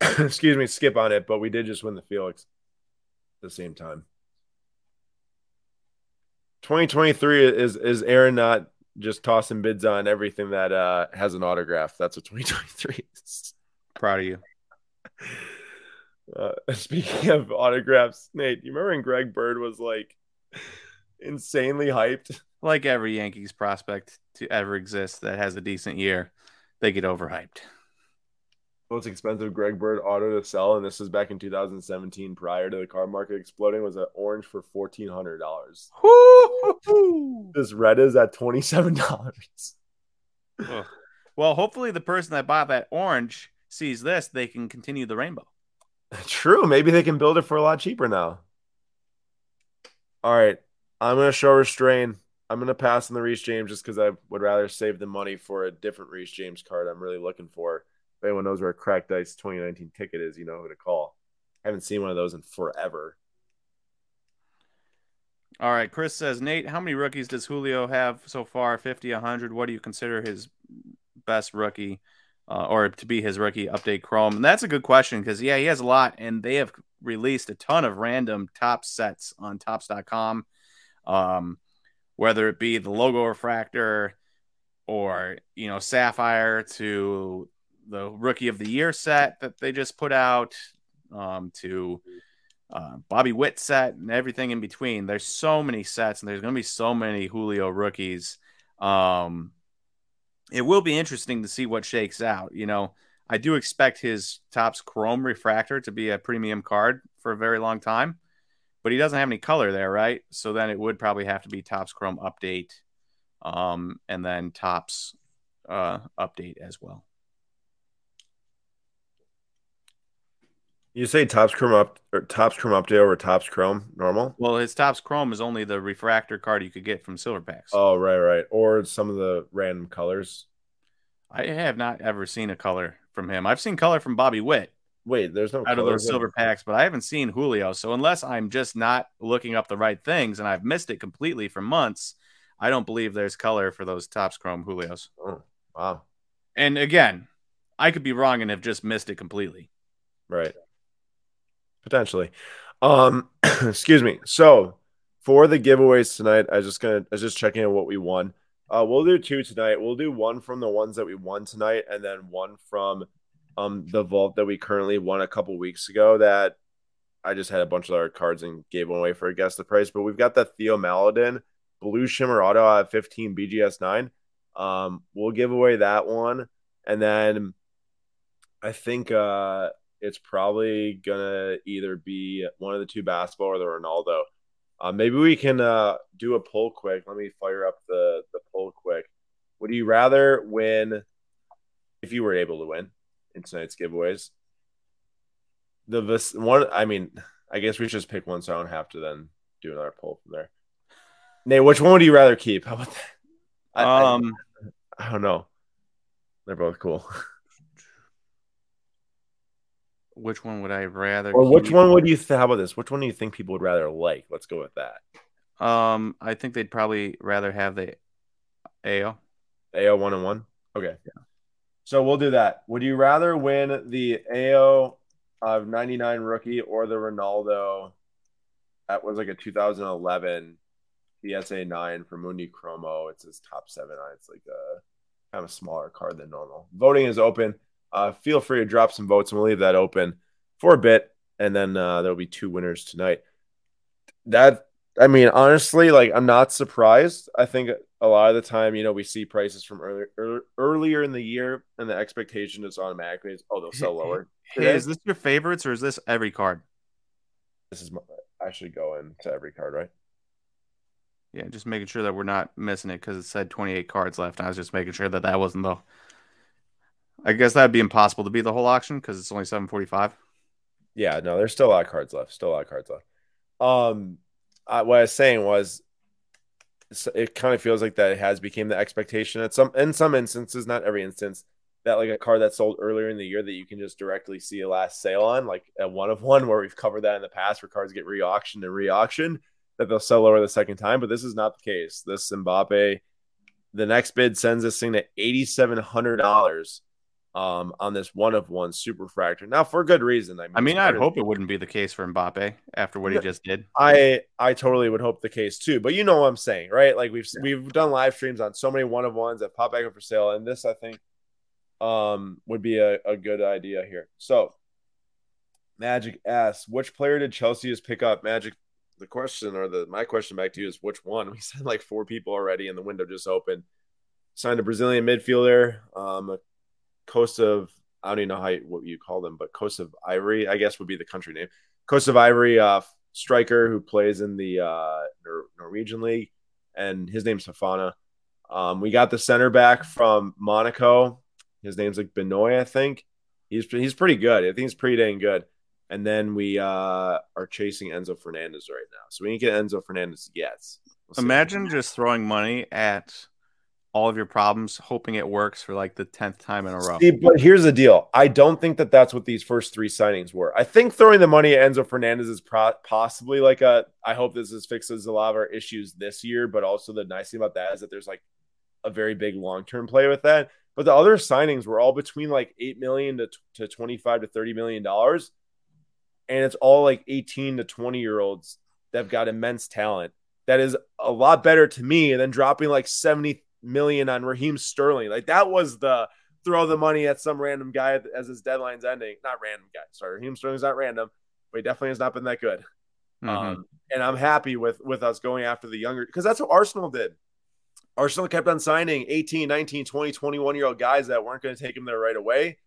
excuse me, skip on it, but we did just win the Felix the same time. 2023 is is Aaron not just tossing bids on everything that uh has an autograph. That's what 2023 is. Proud of you. Uh, speaking of autographs, Nate, you remember when Greg Bird was like insanely hyped? Like every Yankees prospect to ever exist that has a decent year, they get overhyped. Most expensive Greg Bird auto to sell, and this was back in 2017, prior to the car market exploding, was an orange for fourteen hundred dollars. This red is at twenty seven dollars. Ugh. well, hopefully the person that bought that orange sees this, they can continue the rainbow. True, maybe they can build it for a lot cheaper now. All right, I'm gonna show restraint. I'm gonna pass on the Reece James just because I would rather save the money for a different Reece James card I'm really looking for. If anyone knows where a Cracked Ice 2019 ticket is, you know who to call. I haven't seen one of those in forever. All right, Chris says, Nate, how many rookies does Julio have so far? 50, 100? What do you consider his best rookie uh, or to be his rookie update Chrome? And that's a good question because, yeah, he has a lot, and they have released a ton of random top sets on topps.com, Um, whether it be the logo refractor or, you know, Sapphire to the rookie of the year set that they just put out um, to uh, Bobby Witt set and everything in between. There's so many sets, and there's going to be so many Julio rookies. Um, it will be interesting to see what shakes out. You know, I do expect his Topps Chrome Refractor to be a premium card for a very long time, but he doesn't have any color there, right? So then it would probably have to be Topps Chrome Update, um, and then Topps uh, Update as well. You say Topps Chrome up or Topps Chrome update over Topps Chrome normal? Well, his Topps Chrome is only the refractor card you could get from Silver Packs. Oh, right, right. Or some of the random colors. I have not ever seen a color from him. I've seen color from Bobby Witt. Wait, there's no out of those silver packs, but I haven't seen Julio. So unless I'm just not looking up the right things and I've missed it completely for months, I don't believe there's color for those Topps Chrome Julios. Oh, wow. And again, I could be wrong and have just missed it completely. Right potentially. Um, excuse me. So for the giveaways tonight, I just gonna I was just checking what we won. Uh, we'll do two tonight. We'll do one from the ones that we won tonight, and then one from um the vault that we currently won a couple weeks ago. That I just had a bunch of our cards and gave one away for a guess the price. But we've got the Theo Maledon Blue Shimmer Auto at 15 BGS nine. Um, we'll give away that one, and then I think uh it's probably gonna either be one of the two basketball or the Ronaldo. Uh, maybe we can uh, do a poll quick. Let me fire up the the poll quick. Would you rather win if you were able to win in tonight's giveaways? The one, I mean, I guess we should just pick one, so I don't have to then do another poll from there. Nate, which one would you rather keep? How about that? I, um, I, I don't know. They're both cool. which one would I rather? Or which one would you? Th- how about this? Which one do you think people would rather like? Let's go with that. Um, I think they'd probably rather have the Ayo. Ayo one and one. Okay. Yeah. So we'll do that. Would you rather win the Ayo of 99 rookie or the Ronaldo that was like a 2011 PSA 9 for Mundi Chromo? It's his top seven. It's like a kind of smaller card than normal. Voting is open uh, feel free to drop some votes and we'll leave that open for a bit. And then uh, there'll be two winners tonight. That, I mean, honestly, like I'm not surprised. I think a lot of the time, you know, we see prices from earlier earlier, earlier in the year, and the expectation is automatically, is, oh, they'll sell lower. Hey, is this your favorites or is this every card? This is my, I should go into every card, right? Yeah, just making sure that we're not missing it because it said 28 cards left. I was just making sure that that wasn't the I guess that'd be impossible to beat the whole auction because it's only seven forty five. Yeah, no, there's still a lot of cards left. Still a lot of cards left. Um, I, what I was saying was, it kind of feels like that has became the expectation at some in some instances, not every instance, that like a card that sold earlier in the year that you can just directly see a last sale on, like a one of one, where we've covered that in the past, where cards get re-auctioned and re-auctioned, that they'll sell lower the second time. But this is not the case. This Mbappe, the next bid sends this thing to eighty seven hundred dollars um, on this one of one Superfractor. Now, for good reason. I mean, I mean I'd hope it wouldn't be the case for Mbappe after what he just did. I I totally would hope the case too. But you know what I'm saying, right? Like we've yeah. we've done live streams on so many one of ones that pop back up for sale, and this I think um would be a, a good idea here. So, Magic asks, which player did Chelsea just pick up? Magic. The question or the my question back to you is which one? We said like four people already, and the window just opened. Signed a Brazilian midfielder, um, a Coast of I don't even know how what you call them, but Coast of Ivory, I guess would be the country name. Coast of Ivory uh, striker who plays in the uh, Nor- Norwegian league, and his name's Fofana. Um, we got the center back from Monaco. His name's like Benoit, I think. He's he's pretty good. I think he's pretty dang good. And then we uh, are chasing Enzo Fernandez right now. So we to get Enzo Fernandez yet. We'll Imagine just throwing money at all of your problems, hoping it works for like the tenth time in a row. See, but here's the deal: I don't think that that's what these first three signings were. I think throwing the money at Enzo Fernandez is pro- possibly like a. I hope this is fixes a lot of our issues this year, but also the nice thing about that is that there's like a very big long term play with that. But the other signings were all between like eight million to to twenty five to thirty million dollars, and it's all like eighteen to twenty year olds that've got immense talent. That is a lot better to me than dropping like seventy million on Raheem Sterling. Like that was the throw the money at some random guy as his deadline's ending. Not random guy. Sorry, Raheem Sterling's not random, but he definitely has not been that good. Mm-hmm. Um, and I'm happy with with us going after the younger because that's what Arsenal did. Arsenal kept on signing 18, 19, 20, 21 year old guys that weren't going to take him there right away.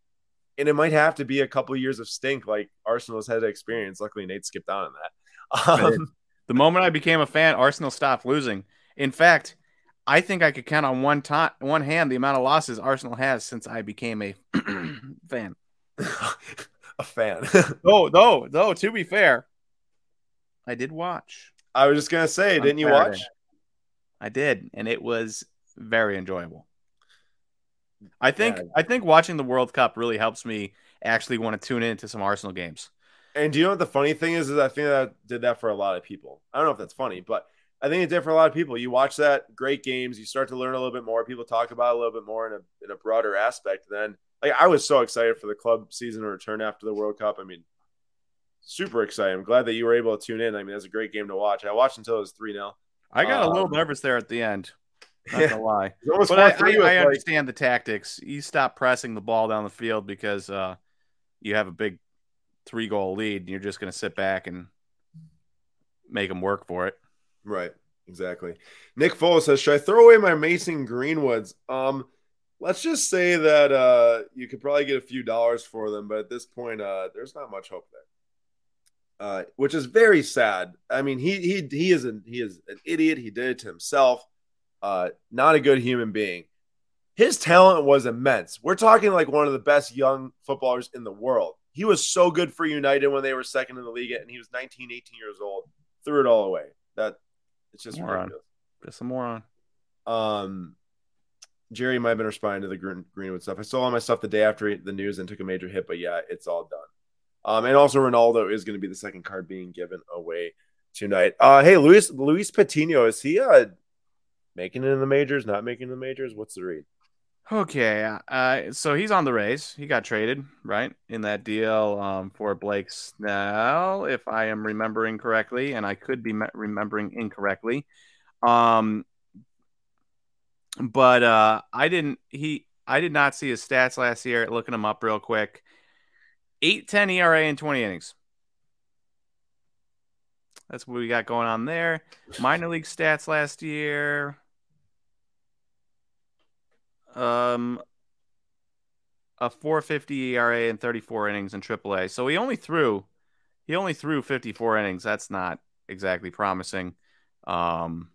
And it might have to be a couple years of stink like Arsenal's had to experience. Luckily, Nate skipped on that. Um, the moment I became a fan, Arsenal stopped losing. In fact, I think I could count on one time, one hand, the amount of losses Arsenal has since I became a fan. a fan. no, no, no. To be fair, I did watch. I was just gonna say, didn't you watch? I did, and it was very enjoyable. I think yeah. I think watching the World Cup really helps me actually want to tune into some Arsenal games. And do you know what the funny thing is? Is I think that I did that for a lot of people. I don't know if that's funny, but I think it did for a lot of people. You watch that great games, you start to learn a little bit more. People talk about a little bit more in a in a broader aspect. Then, like I was so excited for the club season to return after the World Cup. I mean, super excited. I'm glad that you were able to tune in. I mean, that's a great game to watch. I watched until it was three 0 I got um, a little um, nervous there at the end. Not gonna lie, but I, I, I understand like, the tactics. You stop pressing the ball down the field because uh, you have a big three goal lead, and you're just going to sit back and make them work for it. Right. Exactly. Nick Foles says, "Should I throw away my Mason Greenwoods?" Um, let's just say that uh, you could probably get a few dollars for them, but at this point, uh, there's not much hope there. Uh, which is very sad. I mean, he he he is an he is an idiot. He did it to himself. Uh, not a good human being. His talent was immense. We're talking like one of the best young footballers in the world. He was so good for United when they were second in the league, and he was 19, 18 years old. Threw it all away. That it's just moron. ridiculous. Just a moron. Um, Jerry might have been responding to the Green, Greenwood stuff. I saw all my stuff the day after the news and took a major hit, but yeah, it's all done. Um, and also Ronaldo is going to be the second card being given away tonight. Uh, hey, Luis Luis Patino is he uh making it in the majors? Not making the majors? What's the read? Okay, uh, so he's on the Rays. He got traded, right, in that deal um, for Blake Snell, if I am remembering correctly, and I could be me- remembering incorrectly. Um, but uh, I didn't. He, I did not see his stats last year. Looking him up real quick, eight ten ERA in twenty innings. That's what we got going on there. Minor league stats last year. Um, a 450 ERA and 34 innings in AAA. So he only threw he only threw 54 innings. That's not exactly promising um,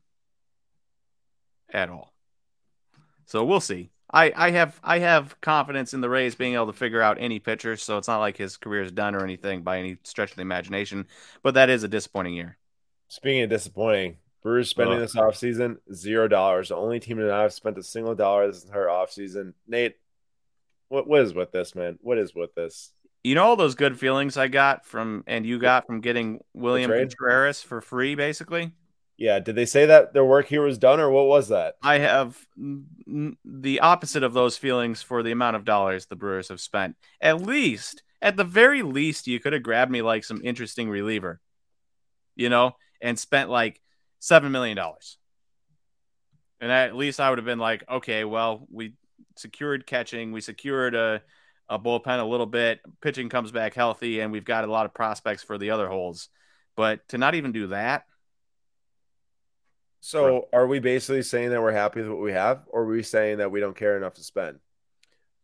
at all. So we'll see. I, I have I have confidence in the Rays being able to figure out any pitcher, so it's not like his career is done or anything by any stretch of the imagination. But that is a disappointing year. Speaking of disappointing, Brewers spending this offseason zero dollars. The only team that I've spent a single dollar this entire offseason. Nate, what what is with this, man? What is with this? You know all those good feelings I got from and you got from getting William Contreras for free, basically. Yeah. Did they say that their work here was done, or what was that? I have the opposite of those feelings for the amount of dollars the Brewers have spent. At least, at the very least, you could have grabbed me like some interesting reliever, you know, and spent like seven million dollars. And at least I would have been like, okay, well, we secured catching, we secured a, a bullpen a little bit, pitching comes back healthy, and we've got a lot of prospects for the other holes. But to not even do that. So are we basically saying that we're happy with what we have, or are we saying that we don't care enough to spend?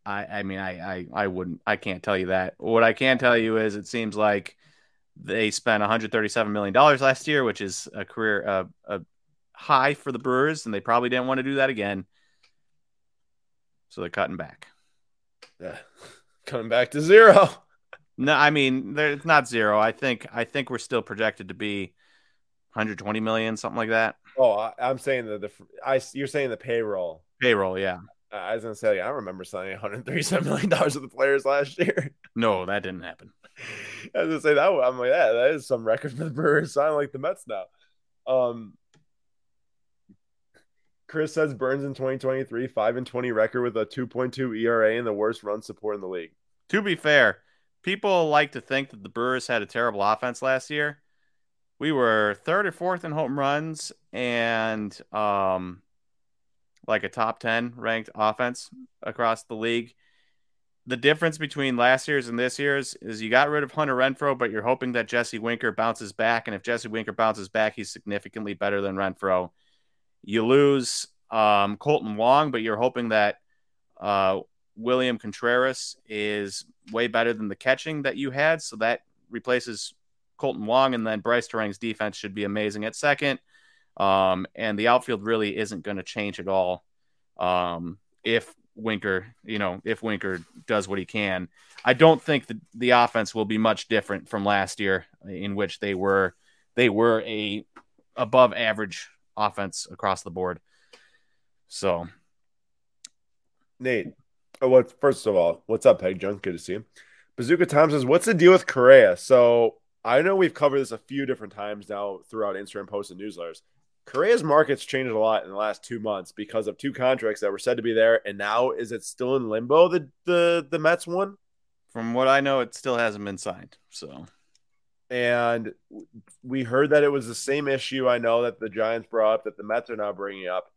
I, I mean, I, I, I wouldn't, I can't tell you that. What I can tell you is it seems like they spent 137 million dollars last year, which is a career uh, a high for the Brewers, and they probably didn't want to do that again. So they're cutting back. Yeah, coming back to zero. No, I mean it's not zero. I think I think we're still projected to be 120 million, something like that. Oh, I, am saying that the I you're saying the payroll. Payroll, yeah. I was gonna say, I remember signing 137 million dollars with the players last year. No, that didn't happen. I was gonna say that. I'm like, yeah, that is some record for the Brewers signing like the Mets now. Um, Chris says Burns in 2023, five and 20 record with a 2.2 ERA and the worst run support in the league. To be fair, people like to think that the Brewers had a terrible offense last year. We were third or fourth in home runs and um like a top 10 ranked offense across the league. The difference between last year's and this year's is you got rid of Hunter Renfroe, but you're hoping that Jesse Winker bounces back. And if Jesse Winker bounces back, he's significantly better than Renfroe. You lose um, Kolten Wong, but you're hoping that uh, William Contreras is way better than the catching that you had. So that replaces Kolten Wong. And then Brice Turang's defense should be amazing at second. Um, and the outfield really isn't going to change at all. Um, if Winker, you know, if Winker does what he can, I don't think that the offense will be much different from last year, in which they were they were a above average offense across the board. So, Nate, oh, what? First of all, what's up, Peg Junk? Good to see you. Bazooka Tom says, "What's the deal with Correa?" So I know we've covered this a few different times now throughout Instagram posts and newsletters. Correa's market's changed a lot in the last two months because of two contracts that were said to be there, and now is it still in limbo? The the the Mets one. From what I know, it still hasn't been signed. So, and we heard that it was the same issue. I know that the Giants brought up that the Mets are now bringing up.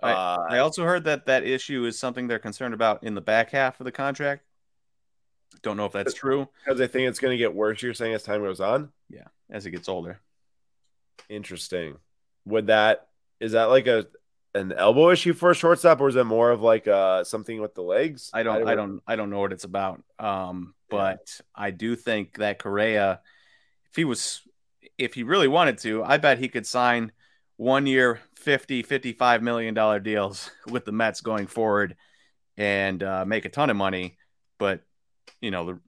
I, uh, I also heard that that issue is something they're concerned about in the back half of the contract. Don't know if that's true because they think it's going to get worse. You're saying as time goes on. Yeah, as it gets older. Interesting would that is that like a an elbow issue for a shortstop, or is it more of like uh something with the legs? I don't, I don't, I don't know what it's about. Um, but yeah. I do think that Correa, if he was, if he really wanted to, I bet he could sign one year 50 55 million dollar deals with the Mets going forward and uh, make a ton of money but you know the,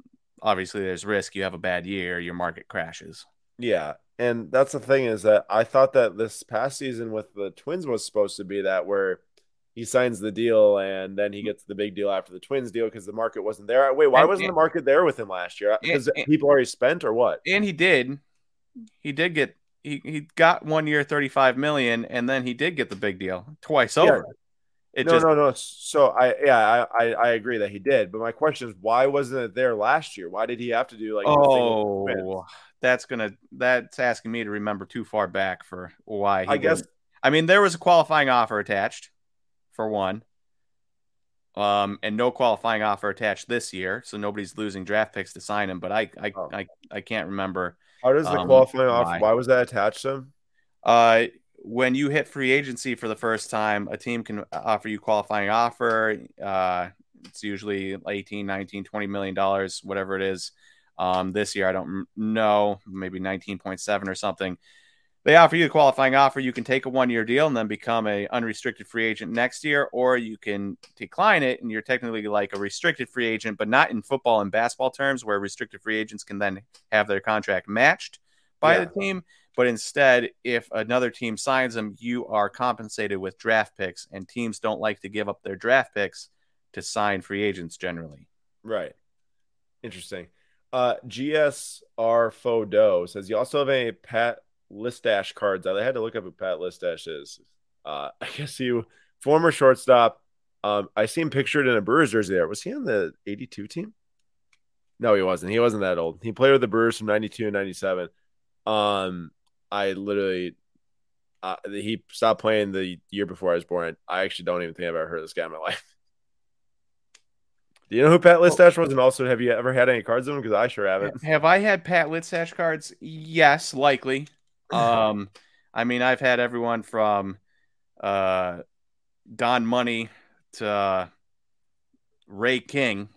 obviously there's risk you have a bad year your market crashes yeah and that's the thing is that I thought that this past season with the Twins was supposed to be that where he signs the deal and then he mm-hmm. gets the big deal after the Twins deal because the market wasn't there. Wait, why and, wasn't and, the market there with him last year? Because people already spent or what? And he did. He did get he, he got one year 35 million and then he did get the big deal twice yeah. over. It no, just, no, no. So I, yeah, I, I, agree that he did. But my question is, why wasn't it there last year? Why did he have to do like? Oh, that's gonna that's asking me to remember too far back for why. I guess. I mean, there was a qualifying offer attached, for one. Um, and no qualifying offer attached this year, so nobody's losing draft picks to sign him. But I, I, oh. I, I can't remember. How does the um, qualifying why. offer? Why was that attached to him? Uh, when you hit free agency for the first time, a team can offer you qualifying offer. Uh, it's usually 18, 19, 20 million dollars, whatever it is. Um, this year, I don't know, maybe 19.7 or something. They offer you a qualifying offer. You can take a one year deal and then become a unrestricted free agent next year, or you can decline it and you're technically like a restricted free agent, but not in football and basketball terms, where restricted free agents can then have their contract matched by yeah. the team. But instead, if another team signs them, you are compensated with draft picks, and teams don't like to give up their draft picks to sign free agents generally. Right. Interesting. Uh, GSR Fodo says you also have a Pat Listach cards. I had to look up who Pat Listach is. Uh, I guess you former shortstop. Um, I see him pictured in a Brewers jersey there. Was he on the 82 team? No, he wasn't. He wasn't that old. He played with the Brewers from 92 and 97. Um, I literally, uh, he stopped playing the year before I was born. I actually don't even think I've ever heard of this guy in my life. Do you know who Pat Listach was? And also, have you ever had any cards of him? Because I sure haven't. Have I had Pat Listach cards? Yes, likely. Um, I mean, I've had everyone from uh, Don Money to uh, Ray King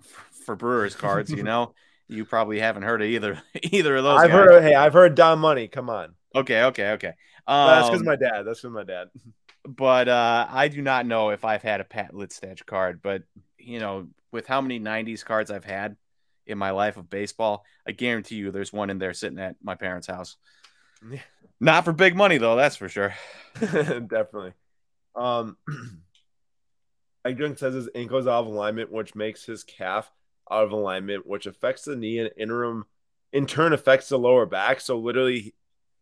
for Brewers cards. You know, you probably haven't heard of either either of those. I've guys. heard. Hey, I've heard Don Money. Come on. Okay, okay, okay. Um, that's because my dad. That's because my dad. But uh, I do not know if I've had a Pat Listach card. But you know, with how many '90s cards I've had in my life of baseball, I guarantee you, there's one in there sitting at my parents' house. Yeah. Not for big money though, that's for sure. Definitely. Um, Egdon says his ankle's out of alignment, which makes his calf out of alignment, which affects the knee and interim in turn affects the lower back. So literally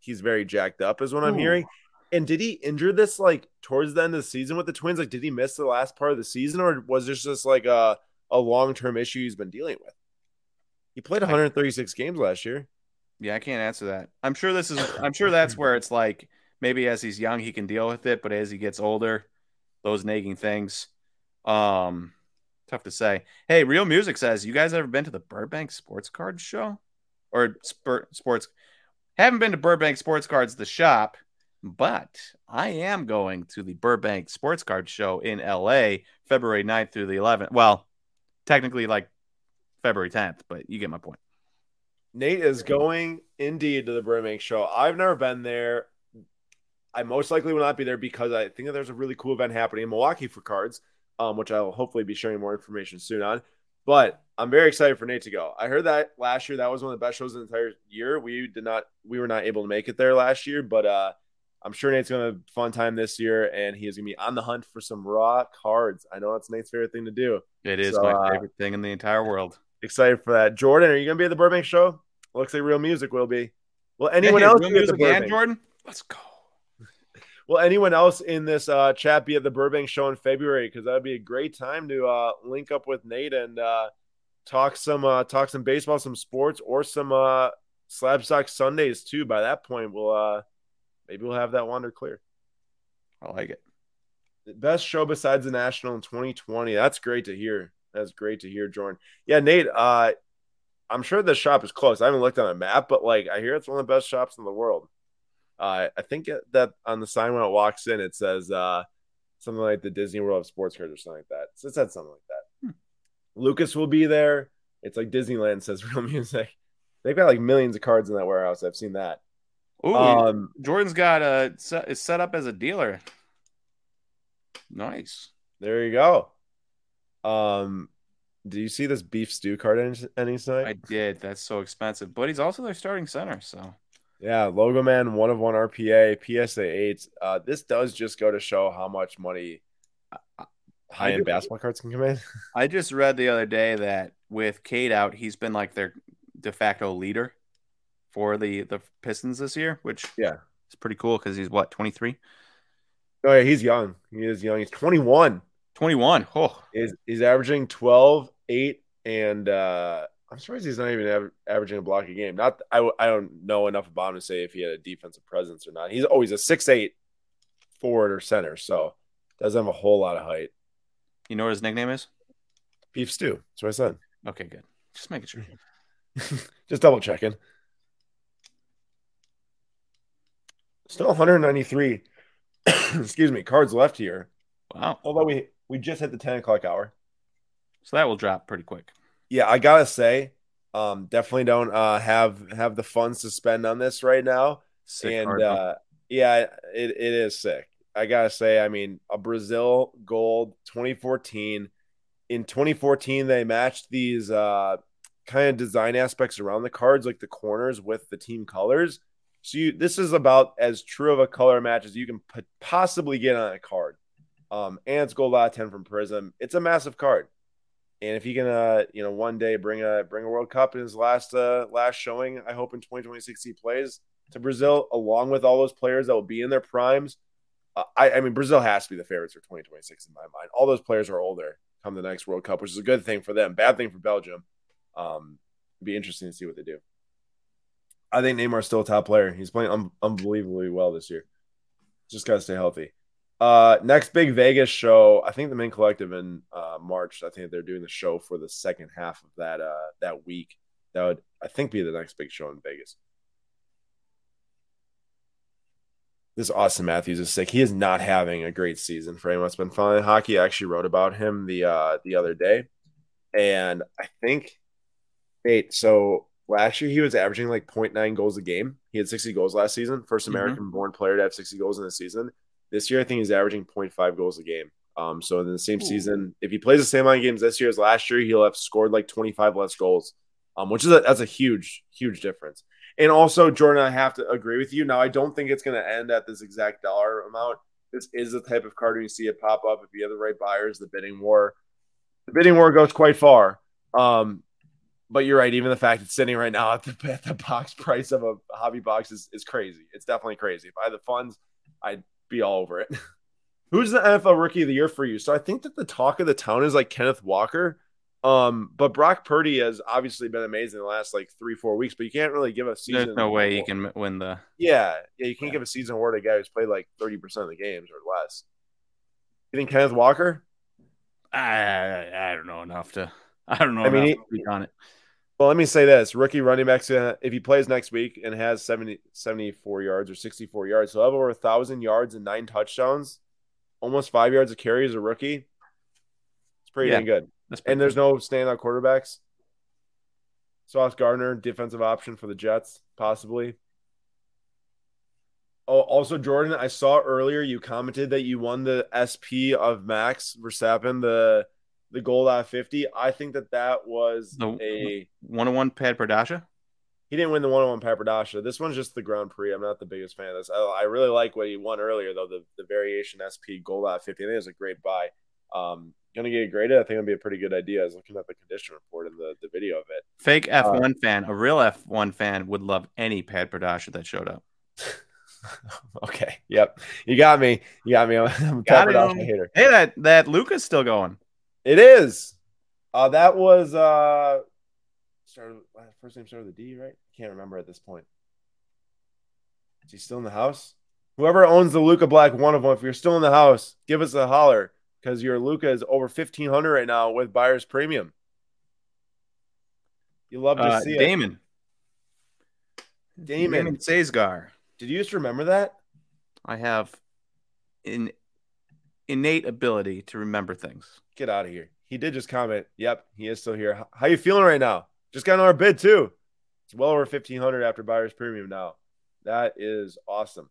he's very jacked up, is what I'm hearing. And did he injure this like towards the end of the season with the twins? Like, did he miss the last part of the season, or was this just like a, a long term issue he's been dealing with? He played 136 games last year. Yeah, I can't answer that. I'm sure this is. I'm sure that's where it's like maybe as he's young he can deal with it, but as he gets older, those nagging things. Um, tough to say. Hey, Real Music says, you guys ever been to the Burbank Sports Cards show or spur, sports? Haven't been to Burbank Sports Cards the shop, but I am going to the Burbank Sports Card show in LA February 9th through the 11th. Well, technically like February 10th, but you get my point. Nate is going indeed to the Burbank show. I've never been there. I most likely will not be there because I think that there's a really cool event happening in Milwaukee for cards, um, which I'll hopefully be sharing more information soon on. But I'm very excited for Nate to go. I heard that last year that was one of the best shows of the entire year. We did not, we were not able to make it there last year, but uh, I'm sure Nate's gonna have a fun time this year, and he is gonna be on the hunt for some raw cards. I know that's Nate's favorite thing to do. It is So, my uh, favorite thing in the entire world. Excited for that. Jordan, are you gonna be at the Burbank show? Looks like real music will be. Will anyone Hey, else Real be at the Music and Jordan? Let's go. Will anyone else in this uh, chat be at the Burbank show in February? Because that'd be a great time to uh, link up with Nate and uh, talk some uh, talk some baseball, some sports, or some uh, Slabstox Sundays too. By that point, we'll uh, maybe we'll have that wander clear. I like it. Best show besides the national in 2020. That's great to hear. That's great to hear, Jordan. Yeah, Nate. Uh, I'm sure the shop is close. I haven't looked on a map, but like I hear it's one of the best shops in the world. Uh, I think that on the sign when it walks in, it says uh, something like the Disney World of Sports Cards or something like that. So it said something like that. Lucas will be there. It's like Disneyland says real music. They've got like millions of cards in that warehouse. I've seen that. Ooh, Um, Jordan's got a set, is set up as a dealer. Nice. there you go. Um, do you see this beef stew card any, any tonight? I did. That's so expensive, but he's also their starting center. So Yeah, Logo Man, one of one RPA, PSA eight. Uh, this does just go to show how much money high end basketball cards can come in. I just read the other day that with Cade out, he's been like their de facto leader for the the Pistons this year, which Yeah. it's pretty cool because he's what 23, Oh yeah, he's young. He is young. He's 21. 21. Oh, He's, he's averaging 12, 8, and uh, I'm surprised he's not even aver- averaging a block a game. Not I, I don't know enough about him to say if he had a defensive presence or not. He's always a six eight forward or center, so doesn't have a whole lot of height. you know what his nickname is? Beef stew. That's what I said. Okay, good. Just making sure. Just double checking. Still 193. Excuse me, cards left here. Wow. Although we we just hit the 10 o'clock hour. So that will drop pretty quick. Yeah, I gotta say, um, definitely don't uh have have the funds to spend on this right now. Sick and uh yeah, it, it is sick. I gotta say, I mean, a Brazil gold 2014. In 2014, they matched these uh kind of design aspects around the cards, like the corners with the team colors. So you, this is about as true of a color match as you can possibly get on a card. Um, and it's gold out of 10 from Prism. It's a massive card. And if he can, uh, you know, one day bring a bring a World Cup in his last uh, last showing, I hope in 2026 he plays to Brazil along with all those players that will be in their primes. Uh, I, I mean, Brazil has to be the favorites for 2026 in my mind. All those players are older come the next World Cup, which is a good thing for them. Bad thing for Belgium. Um, it'd be interesting to see what they do. I think Neymar's still a top player. He's playing un- unbelievably well this year. Just got to stay healthy. Uh, next big Vegas show. I think the main collective in uh, March. I think they're doing the show for the second half of that uh, that week. That would I think be the next big show in Vegas. This Auston Matthews is sick. He is not having a great season for anyone that's been following hockey. I actually wrote about him the uh, the other day, and I think Wait, so last year he was averaging like 0.9 goals a game. He had 60 goals last season. 1st Mhm. American born player to have 60 goals in a season. This year, I think he's averaging 0.5 goals a game. Um, so in the same Ooh. season, if he plays the same amount of games this year as last year, he'll have scored like 25 less goals. Um, which is a, that's a huge, huge difference. And also, Jordan, I have to agree with you. Now, I don't think it's going to end at this exact dollar amount this is the type of card you see it pop up if you have the right buyers. The bidding war, the bidding war goes quite far. Um, but you're right. Even the fact it's sitting right now at the, at the box price of a hobby box is, is crazy. It's definitely crazy. If I had the funds, I'd be all over it. Who's the NFL Rookie of the Year for you? So I think that the talk of the town is like Kenneth Walker. Um, but Brock Purdy has obviously been amazing the last like three, four weeks, but you can't really give a season. There's no way you can win the. Yeah. Yeah. You can't yeah. give a season award to a guy who's played like 30% of the games or less. You think Kenneth Walker? I, I don't know enough to. I don't know I mean, he, on it. Well, let me say this: rookie running back, uh, if he plays next week and has 70, 74 yards or 64 yards, he'll have over a thousand yards and nine touchdowns, almost five yards of carry as a rookie. It's pretty yeah, dang good. And there's no standout quarterbacks. Sauce Gardner, defensive option for the Jets, possibly. Oh, also Jordan, I saw earlier you commented that you won the SP of Max Verstappen, the the gold at 50. I think that that was the a one on one Pad Pradasha. He didn't win the one on one Pad Pradasha. This one's just the Grand Prix. I'm not the biggest fan of this. I, I really like what he won earlier though. The the variation SP gold at 50. I think it was a great buy. Um, gonna get it graded. I think it'll be a pretty good idea. I was looking at the condition report and the, the video of it. Fake F1 uh, fan, a real F1 fan would love any Pad Pradasha that showed up. okay. Yep. You got me. You got me. I'm a Pradasha hater. Hey, that that Luka's still going. It is. Uh, that was uh, started first name started with a D, right? Can't remember at this point. Is he still in the house? Whoever owns the Luka Black one of them, if you're still in the house, give us a holler because your Luka is over fifteen hundred right now with buyer's premium. You love to uh, see Damon. it. Damon. Damon Sazgar. Did you just remember that? I have an innate ability to remember things. Get out of here. He did just comment. Yep, he is still here. How you feeling right now? Just got our bid too. It's well over fifteen hundred after buyer's premium now. That is awesome.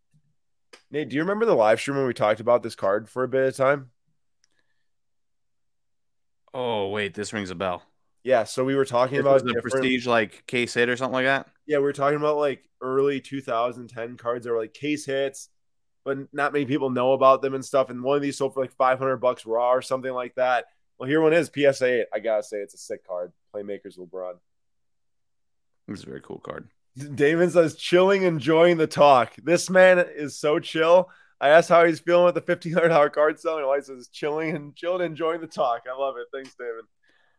Nate, do you remember the live stream when we talked about this card for a bit of time? Oh wait, this rings a bell. Yeah, so we were talking this about the prestige like case hit or something like that. Yeah, we were talking about like early 2010 cards that were like case hits, but not many people know about them and stuff. And one of these sold for like 500 bucks raw or something like that. Well, here one is PSA 8. I gotta say, it's a sick card. Playmakers LeBron. It's a very cool card. Damon says, chilling, enjoying the talk. This man is so chill. I asked how he's feeling with the $1,500 card selling. He says chilling and chilled, enjoying the talk. I love it. Thanks, David.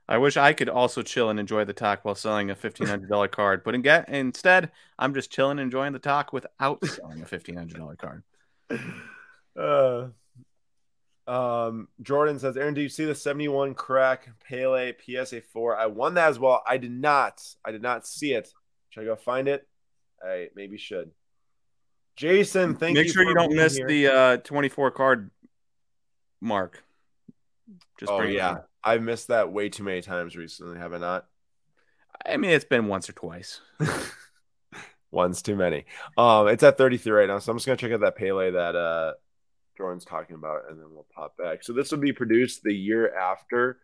I wish I could also chill and enjoy the talk while selling a fifteen hundred dollar card, but in get, instead, I'm just chilling, enjoying the talk without selling a fifteen hundred dollar card. Uh, um, Jordan says, Aaron, do you see the 71 crack Pele PSA 4? I won that as well. I did not. I did not see it. Should I go find it? I maybe should. Jason, thank Make you. Make sure you don't miss here. the uh, 24 card mark. Just oh, yeah. I've missed that way too many times recently, have I not? I mean, it's been once or twice. One's too many. Um, it's at 33 right now, so I'm just gonna check out that Pele that uh Jordan's talking about, and then we'll pop back. So this will be produced the year after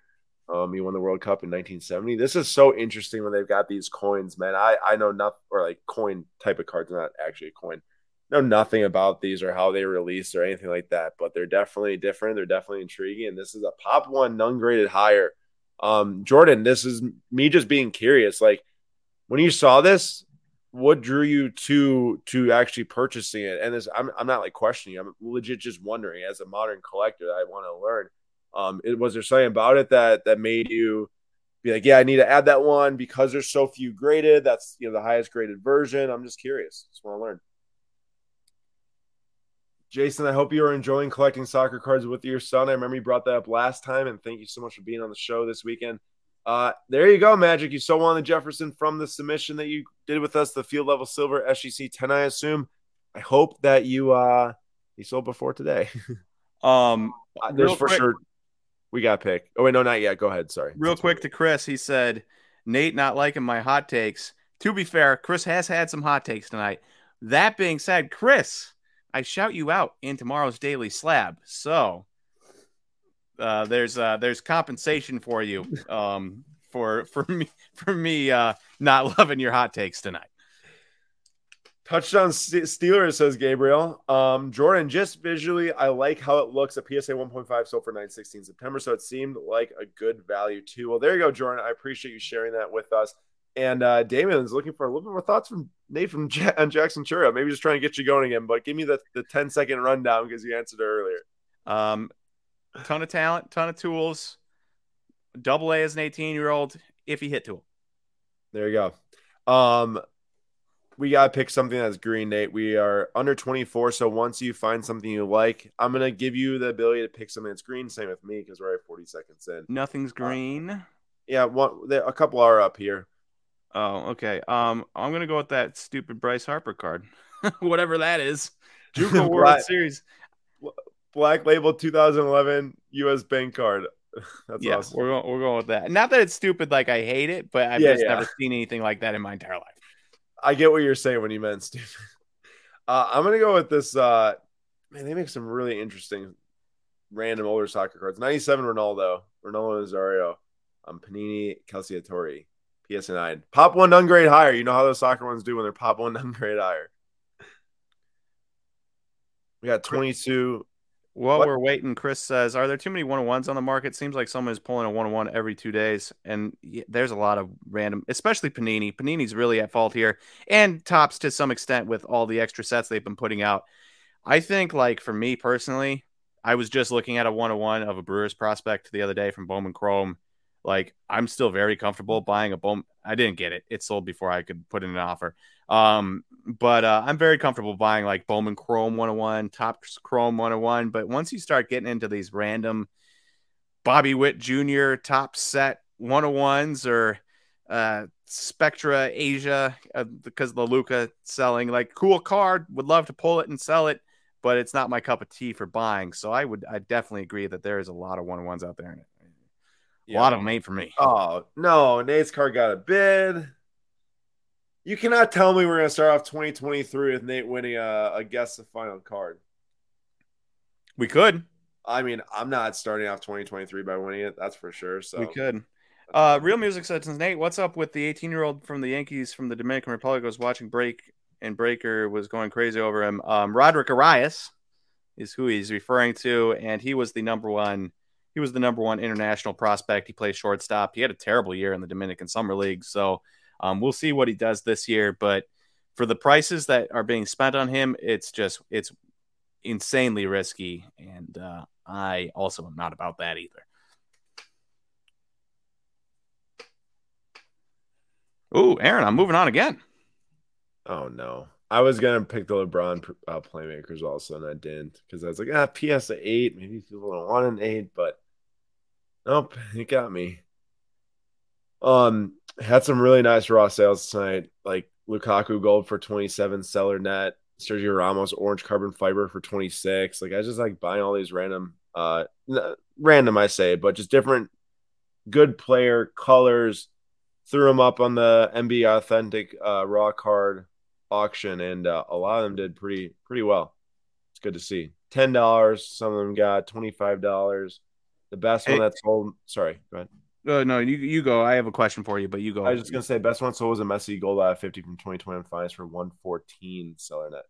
um he won the World Cup in 1970. This is so interesting when they've got these coins, man. I I know nothing or like coin type of cards, not actually a coin. Know nothing about these or how they released or anything like that, but they're definitely different. They're definitely intriguing, and this is a pop one, none graded higher. Um, Jordan, this is me just being curious. Like when you saw this, what drew you to to actually purchasing it? And this, I'm I'm not like questioning. I'm legit just wondering. As a modern collector, I want to learn. Um, it, was there something about it that that made you be like, yeah, I need to add that one because there's so few graded. That's you know the highest graded version. I'm just curious. Just want to learn. Jason, I hope you are enjoying collecting soccer cards with your son. I remember you brought that up last time, and thank you so much for being on the show this weekend. Uh, there you go, Magic. You so the Jefferson from the submission that you did with us, the field level silver SGC 10, I assume. I hope that you uh you sold before today. um uh, there's for quick, sure we got pick. Oh wait, no, not yet. Go ahead. Sorry. Real That's quick to Chris, he said, Nate not liking my hot takes. To be fair, Chris has had some hot takes tonight. That being said, Chris, I shout you out in tomorrow's daily slab. So uh, there's uh, there's compensation for you um, for for me for me uh, not loving your hot takes tonight. Touchdown Steelers, says Gabriel. Um, Jordan, just visually, I like how it looks A PSA 1.5 so for 916 September. So it seemed like a good value too. Well, there you go, Jordan. I appreciate you sharing that with us. And uh, Damon is looking for a little bit more thoughts from Nate from J- and Jackson Chourio. Maybe just trying to get you going again, but give me the, the 10 second rundown because you answered it earlier. Um, ton of talent, ton of tools. Double A as an 18 year old, if he hit to him. There you go. Um, we gotta pick something that's green, Nate. We are under 24, so once you find something you like, I'm gonna give you the ability to pick something that's green. Same with me because we're at 40 seconds in. Nothing's green. Uh, yeah, one. There, a couple are up here. Oh, okay. Um, I'm gonna go with that stupid Bryce Harper card, whatever that is. JUCO World Series, Black Label 2011 U.S. Bank card. That's yeah, awesome. we're going, we're going with that. Not that it's stupid, like I hate it, but I've yeah, just yeah. never seen anything like that in my entire life. I get what you're saying when you meant stupid. Uh, I'm gonna go with this. Uh, man, they make some really interesting random older soccer cards. 97 Ronaldo, Ronaldo Nazario, um, Panini Calciatori. PS9. Pop one ungrade higher. You know how those soccer ones do when they're pop one ungrade higher. We got 22. While what? we're waiting, Chris says, "Are there too many one on ones on the market? Seems like someone is pulling a one on one every two days, and there's a lot of random, especially Panini. Panini's really at fault here, and Topps to some extent with all the extra sets they've been putting out. I think, like for me personally, I was just looking at a one on one of a Brewers prospect the other day from Bowman Chrome, like I'm still very comfortable buying a boom. I didn't get it; it sold before I could put in an offer. Um, but uh, I'm very comfortable buying like Bowman Chrome 101, Topps Chrome 101. But once you start getting into these random Bobby Witt Jr. top set 101s or uh, Spectra Asia uh, because the Luka selling like cool card, would love to pull it and sell it, but it's not my cup of tea for buying. So I would I definitely agree that there is a lot of 101s out there. Yeah. A lot of them ain't for me. Oh no, Nate's card got a bid. You cannot tell me we're gonna start off 2023 with Nate winning a, a guess the final card. We could. I mean, I'm not starting off 2023 by winning it. That's for sure. So we could. Uh, Real Music says, Nate, what's up with the 18 year old from the Yankees from the Dominican Republic was watching Break and Breaker was going crazy over him? Um, Roderick Arias is who he's referring to, and he was the number one he was the number one international prospect. He plays shortstop. He had a terrible year in the Dominican Summer League. So um, we'll see what he does this year. But for the prices that are being spent on him, it's just it's insanely risky. And uh, I also am not about that either. Oh, Aaron, I'm moving on again. Oh no. I was gonna pick the LeBron uh, playmakers also, and I didn't because I was like, ah, PS eight, maybe people don't want an eight, but nope, he got me. Um, had some really nice raw sales tonight, like Lukaku gold for twenty seven, seller net, Sergio Ramos orange carbon fiber for twenty six. Like I just like buying all these random, uh, random I say, but just different good player colors. Threw them up on the NBA authentic uh, raw card auction, and uh, a lot of them did pretty pretty well. It's good to see. Ten dollars. Some of them got twenty five dollars. The best one that sold. Sorry, go ahead. Uh, no, you you go. I have a question for you, but you go. I was just gonna say, best one sold was a Messi gold out of fifty from twenty twenty finals for one fourteen seller net.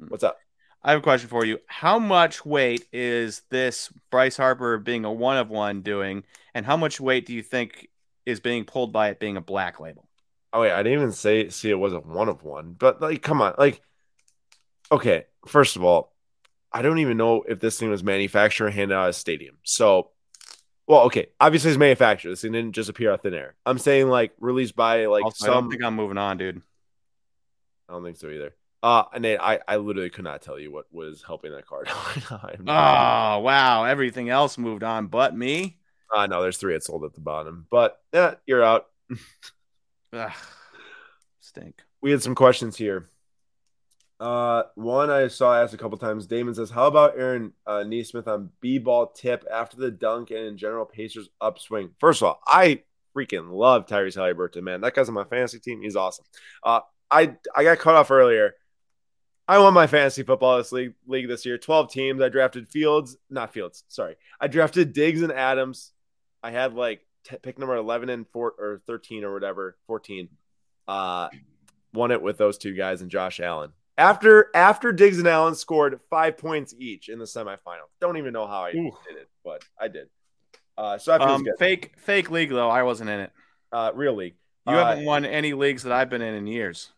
Hmm. What's up? I have a question for you. How much weight is this Bryce Harper being a one of one doing, and how much weight do you think is being pulled by it being a black label? Oh yeah, I didn't even say see it wasn't one of one. But like, come on, like, okay. First of all, I don't even know if this thing was manufactured and handed out of stadium. So, well, okay, obviously it's manufactured. This thing didn't just appear out thin air. I'm saying like released by like also, some. I don't think I'm moving on, dude. I don't think so either. Uh, Nate, I, I literally could not tell you what was helping that card. oh, wow. Everything else moved on but me. Uh, no, there's three that sold at the bottom. But yeah, you're out. Ugh, stink. We had some questions here. Uh, one I saw asked a couple times. Damon says, "How about Aaron uh, Nesmith on b-ball tip after the dunk and in general Pacers upswing?" First of all, I freaking love Tyrese Haliburton, man. That guy's on my fantasy team. He's awesome. Uh, I I got cut off earlier. I won my fantasy football this league, league this year. Twelve teams. I drafted Fields, not Fields. Sorry, I drafted Diggs and Adams. I had like t- pick number 11 and four or 13 or whatever, 14. Uh, won it with those two guys and Josh Allen. After after Diggs and Allen scored five points each in the semifinal. Don't even know how I Ooh. did it, but I did. Uh, so that feels Um, good. fake fake league though. I wasn't in it. Uh, real league. You Uh, haven't won any leagues that I've been in in years.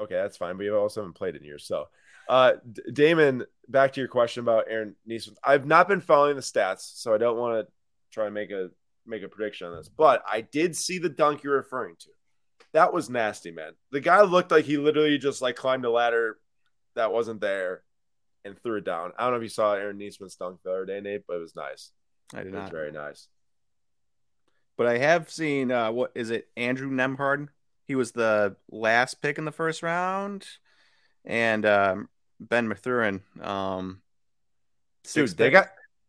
Okay, that's fine. But you also haven't played in years. So, uh, D- Damon, back to your question about Aaron Nesmith. I've not been following the stats, so I don't want to try and make a make a prediction on this. But I did see the dunk you're referring to. That was nasty, man. The guy looked like he literally just like climbed a ladder that wasn't there and threw it down. I don't know if you saw Aaron Nesmith's dunk the other day, Nate, but it was nice. I It did was not. very nice. But I have seen uh, what is it? Andrew Nembhard. He was the last pick in the first round, and um, Ben Mathurin. Um, Dude, they pick. got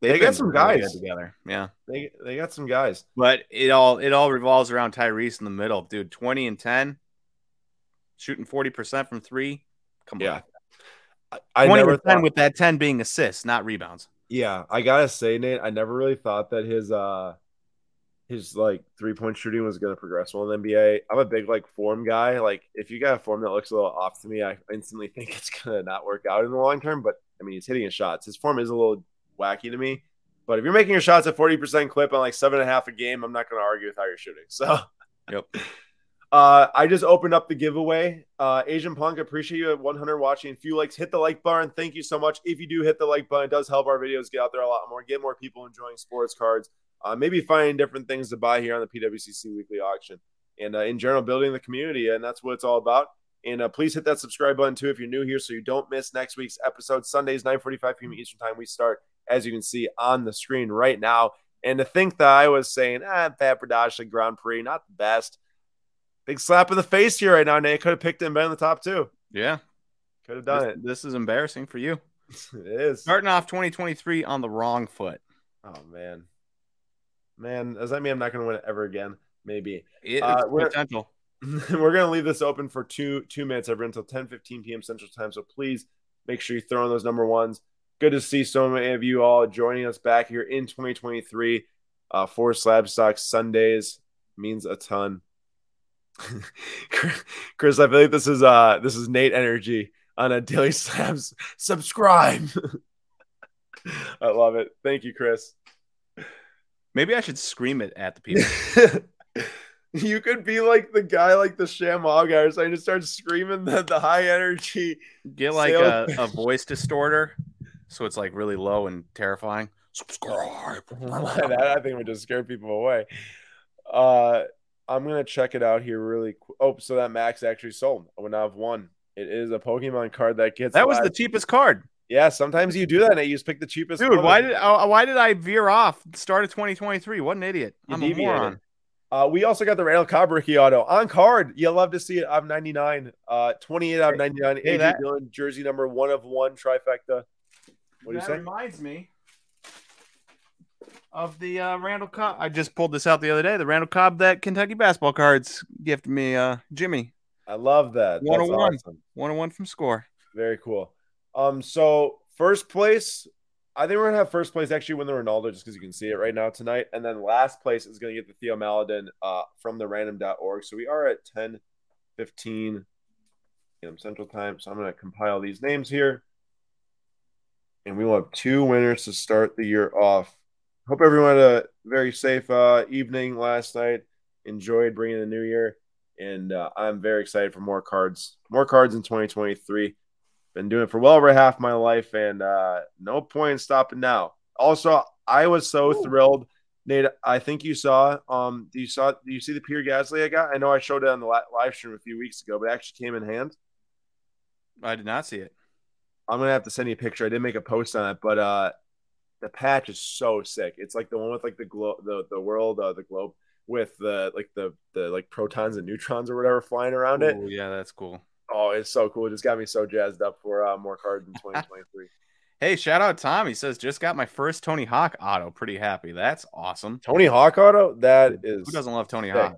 they got some guys. together. Yeah, they they got some guys. but it all it all revolves around Tyrese in the middle, dude. Twenty and ten, shooting forty percent from three. Come Yeah. on, I, I twenty never thought, with that ten being assists, not rebounds. Yeah, I gotta say, Nate, I never really thought that his uh his like three point shooting was gonna progress well in the NBA. I'm a big like form guy. Like if you got a form that looks a little off to me, I instantly think it's gonna not work out in the long term. But I mean he's hitting his shots. His form is a little wacky to me. But if you're making your shots at 40% clip on like seven and a half a game, I'm not gonna argue with how you're shooting. So Yep. Uh, I just opened up the giveaway. Uh, Asian Punk, appreciate you at 100 watching. If you likes, hit the like button. Thank you so much. If you do hit the like button, it does help our videos get out there a lot more, get more people enjoying sports cards, uh, maybe finding different things to buy here on the PWCC weekly auction, and uh, in general, building the community. And that's what it's all about. And uh, please hit that subscribe button too if you're new here, so you don't miss next week's episode. Sundays, 9:45 p.m. Eastern time. We start, as you can see on the screen right now. And to think that I was saying, ah, Pat Bradashik Grand Prix, not the best. Big slap in the face here right now, Nate. Could have picked him, been in the top two. Yeah, Could have done this, this is embarrassing for you. it. It is. Starting off 2023 on the wrong foot. Oh man, man. Does that mean I'm not going to win it ever again? Maybe. Uh, we're- potential. We're going to leave this open for two two minutes every until 10 15 p.m. Central Time. So please make sure you throw in those number ones. Good to see so many of you all joining us back here in 2023 uh, for Slabstox Sundays means a ton. Chris, I feel like this is uh this is Nate energy on a daily slabs. Subscribe. I love it. Thank you, Chris. Maybe I should scream it at the people. you could be like the guy, like the Shamog guy, or something, just start screaming the, the high energy. Get like a, a voice distorter, so it's like really low and terrifying. Subscribe. that I think would just scare people away. Uh, I'm gonna check it out here really. Qu- oh, so that Max actually sold. I would not have won. It is a Pokemon card that gets. That was the cheapest card, yeah. Sometimes you do that, and you just pick the cheapest. dude. one. Why did uh, why did I veer off? Start of 2023. What an idiot! You I'm a moron. Uh, we also got the Randall Cobb rookie auto on card. You love to see it. I'm 99. Uh, 28 out of 99. Hey, that- Dillon jersey number one of one trifecta. What do you that say? reminds me of the uh, Randall Cobb. I just pulled this out the other day. The Randall Cobb that Kentucky basketball cards gifted me. Uh, Jimmy, I love that. That's 101. awesome. one on one from Score. Very cool. Um, so first place, I think we're gonna have first place actually win the Ronaldo just because you can see it right now tonight, and then last place is gonna get the Theo Maladin uh from the random.org. So we are at 10 15 Central Time. So I'm gonna compile these names here. And we will have two winners to start the year off. Hope everyone had a very safe uh, evening last night. Enjoyed bringing the new year, and uh, I'm very excited for more cards. More cards in 2023 been doing it for well over half my life and uh no point in stopping now also i was so Ooh. thrilled nate i think you saw um do you saw do you see the pierre gasly i got i know i showed it on the live stream a few weeks ago but it actually came in hand I did not see it. I'm gonna have to send you a picture i did make a post on it but uh the patch is so sick it's like the one with like the globe the, the world uh, the globe with the like the the like protons and neutrons or whatever flying around it Oh yeah, that's cool. oh it's so cool it just got me so jazzed up for uh, more cards in 2023 Hey, shout out Tom. He says just got my first Tony Hawk auto. Pretty happy. That's awesome. Tony Hawk auto? That is Who doesn't love Tony sick. Hawk?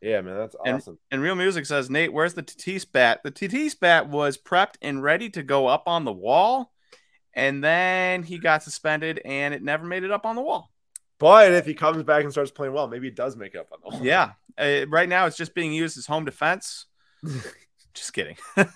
Yeah, man, that's awesome. And Real Music says, Nate, where's the Tatis bat? The Tatis bat was prepped and ready to go up on the wall, and then he got suspended, and it never made it up on the wall. But if he comes back and starts playing well, maybe it does make it up on the wall. Yeah, uh, right now it's just being used as home defense. Just kidding.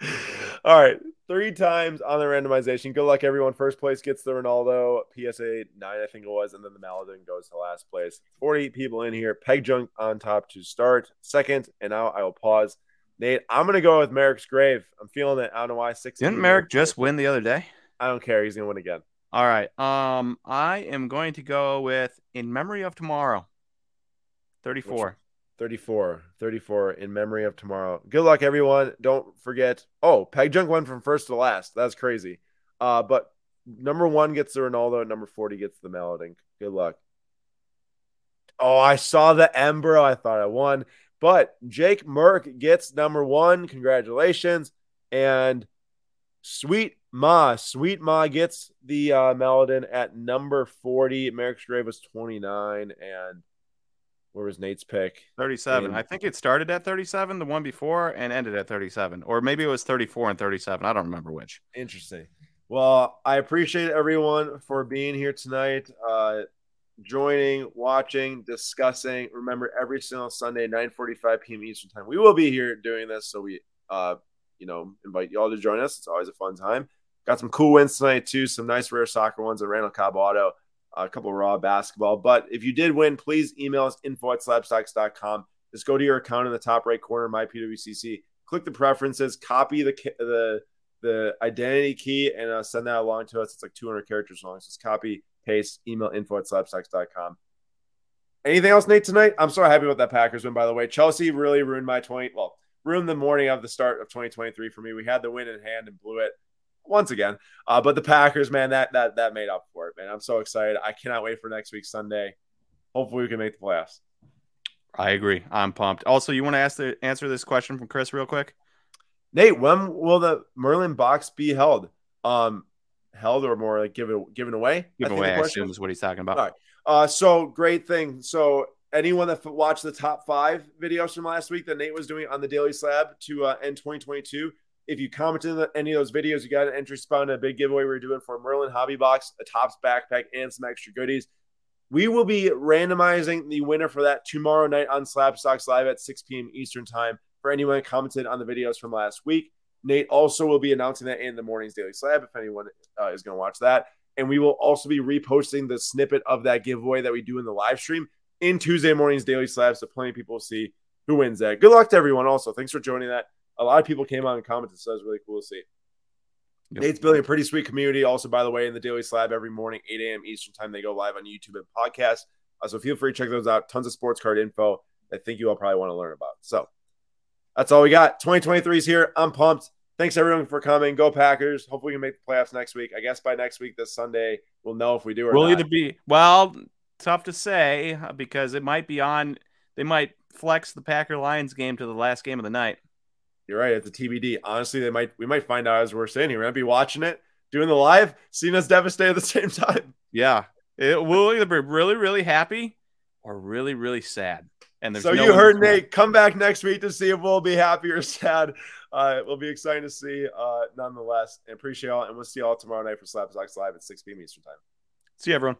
All right. Three times on the randomization. Good luck, everyone. First place gets the Ronaldo PSA 9, I think it was, and then the Maladin goes to last place. 48 people in here. Peg Junk on top to start. Second, and now I will pause. Nate, I'm going to go with Merrick's Grave. I'm feeling it. I don't know why. 16 Didn't Merrick just win the other day? I don't care. He's going to win again. All right. Um, I am going to go with In Memory of Tomorrow. 34. 34. 34 in memory of tomorrow. Good luck, everyone. Don't forget. Oh, Peg Junk went from first to last. That's crazy. Uh, but number one gets the Ronaldo, number 40 gets the Maladin. Good luck. Oh, I saw the Ember. I thought I won. But Jake Merck gets number one. Congratulations. And Sweet Ma, Sweet Ma gets the uh, Maladin at number 40. Merrick's Grave was 29. And where was Nate's pick? 37. And... I think it started at 37, the one before, and ended at 37. Or maybe it was 34 and 37. I don't remember which. Interesting. Well, I appreciate everyone for being here tonight, uh, joining, watching, discussing. Remember, every single Sunday, 9:45 p.m. Eastern time, we will be here doing this. So we, uh, you know, invite you all to join us. It's always a fun time. Got some cool wins tonight too. Some nice rare soccer ones at Randall Cobb Auto a couple raw basketball. But if you did win, please email us info at slabstox.com. Just go to your account in the top right corner, my PWCC, click the preferences, copy the the the identity key, and uh, send that along to us. It's like 200 characters long. So just copy, paste, email info at slabstox.com. Anything else, Nate, tonight? I'm so happy with that Packers win, by the way. Chelsea really ruined my 20, well, ruined the morning of the start of 2023 for me. We had the win in hand and blew it once again. Uh, but the Packers, man, that that that made up for it, man. I'm so excited. I cannot wait for next week Sunday. Hopefully, we can make the playoffs. I agree. I'm pumped. Also, you want to ask the answer this question from Chris real quick? Nate, when will the Merlin box be held? Um, held or more like given given away? Given away, I assume is what he's talking about. All right. Uh, so great thing. So anyone that watched the top five videos from last week that Nate was doing on the Daily Slab to uh, end 2022, if you commented on any of those videos, you got an entry spot in a big giveaway we are doing for Merlin Hobby Box, a Topps backpack, and some extra goodies. We will be randomizing the winner for that tomorrow night on Slabstox Live at 6 p.m. Eastern Time for anyone that commented on the videos from last week. Nate also will be announcing that in the morning's Daily Slab if anyone uh, is going to watch that. And we will also be reposting the snippet of that giveaway that we do in the live stream in Tuesday morning's Daily Slab so plenty of people will see who wins that. Good luck to everyone also. Thanks for joining that a lot of people came out and commented, so it was really cool to see. Yep. Nate's building a pretty sweet community. Also, by the way, in the Daily Slab every morning, 8 a.m. Eastern time, they go live on YouTube and podcast. Uh, so feel free to check those out. Tons of sports card info I think you all probably want to learn about. So that's all we got. 2023 is here. I'm pumped. Thanks everyone for coming. Go Packers. Hopefully we can make the playoffs next week. I guess by next week, this Sunday, we'll know if we do or we'll not. either be well, tough to say uh, because it might be on. They might flex the Packer Lions game to the last game of the night. You're right. It's a TBD. Honestly, they might we might find out as we're sitting here. We might be watching it, doing the live, seeing us devastate at the same time. Yeah, it will either be really really happy or really really sad. And so no you heard Nate. Come back next week to see if we'll be happy or sad. Uh, it will be exciting to see, uh, nonetheless. And appreciate y'all. And we'll see y'all tomorrow night for Slabstox Live at 6 p.m. Eastern Time. See you, everyone.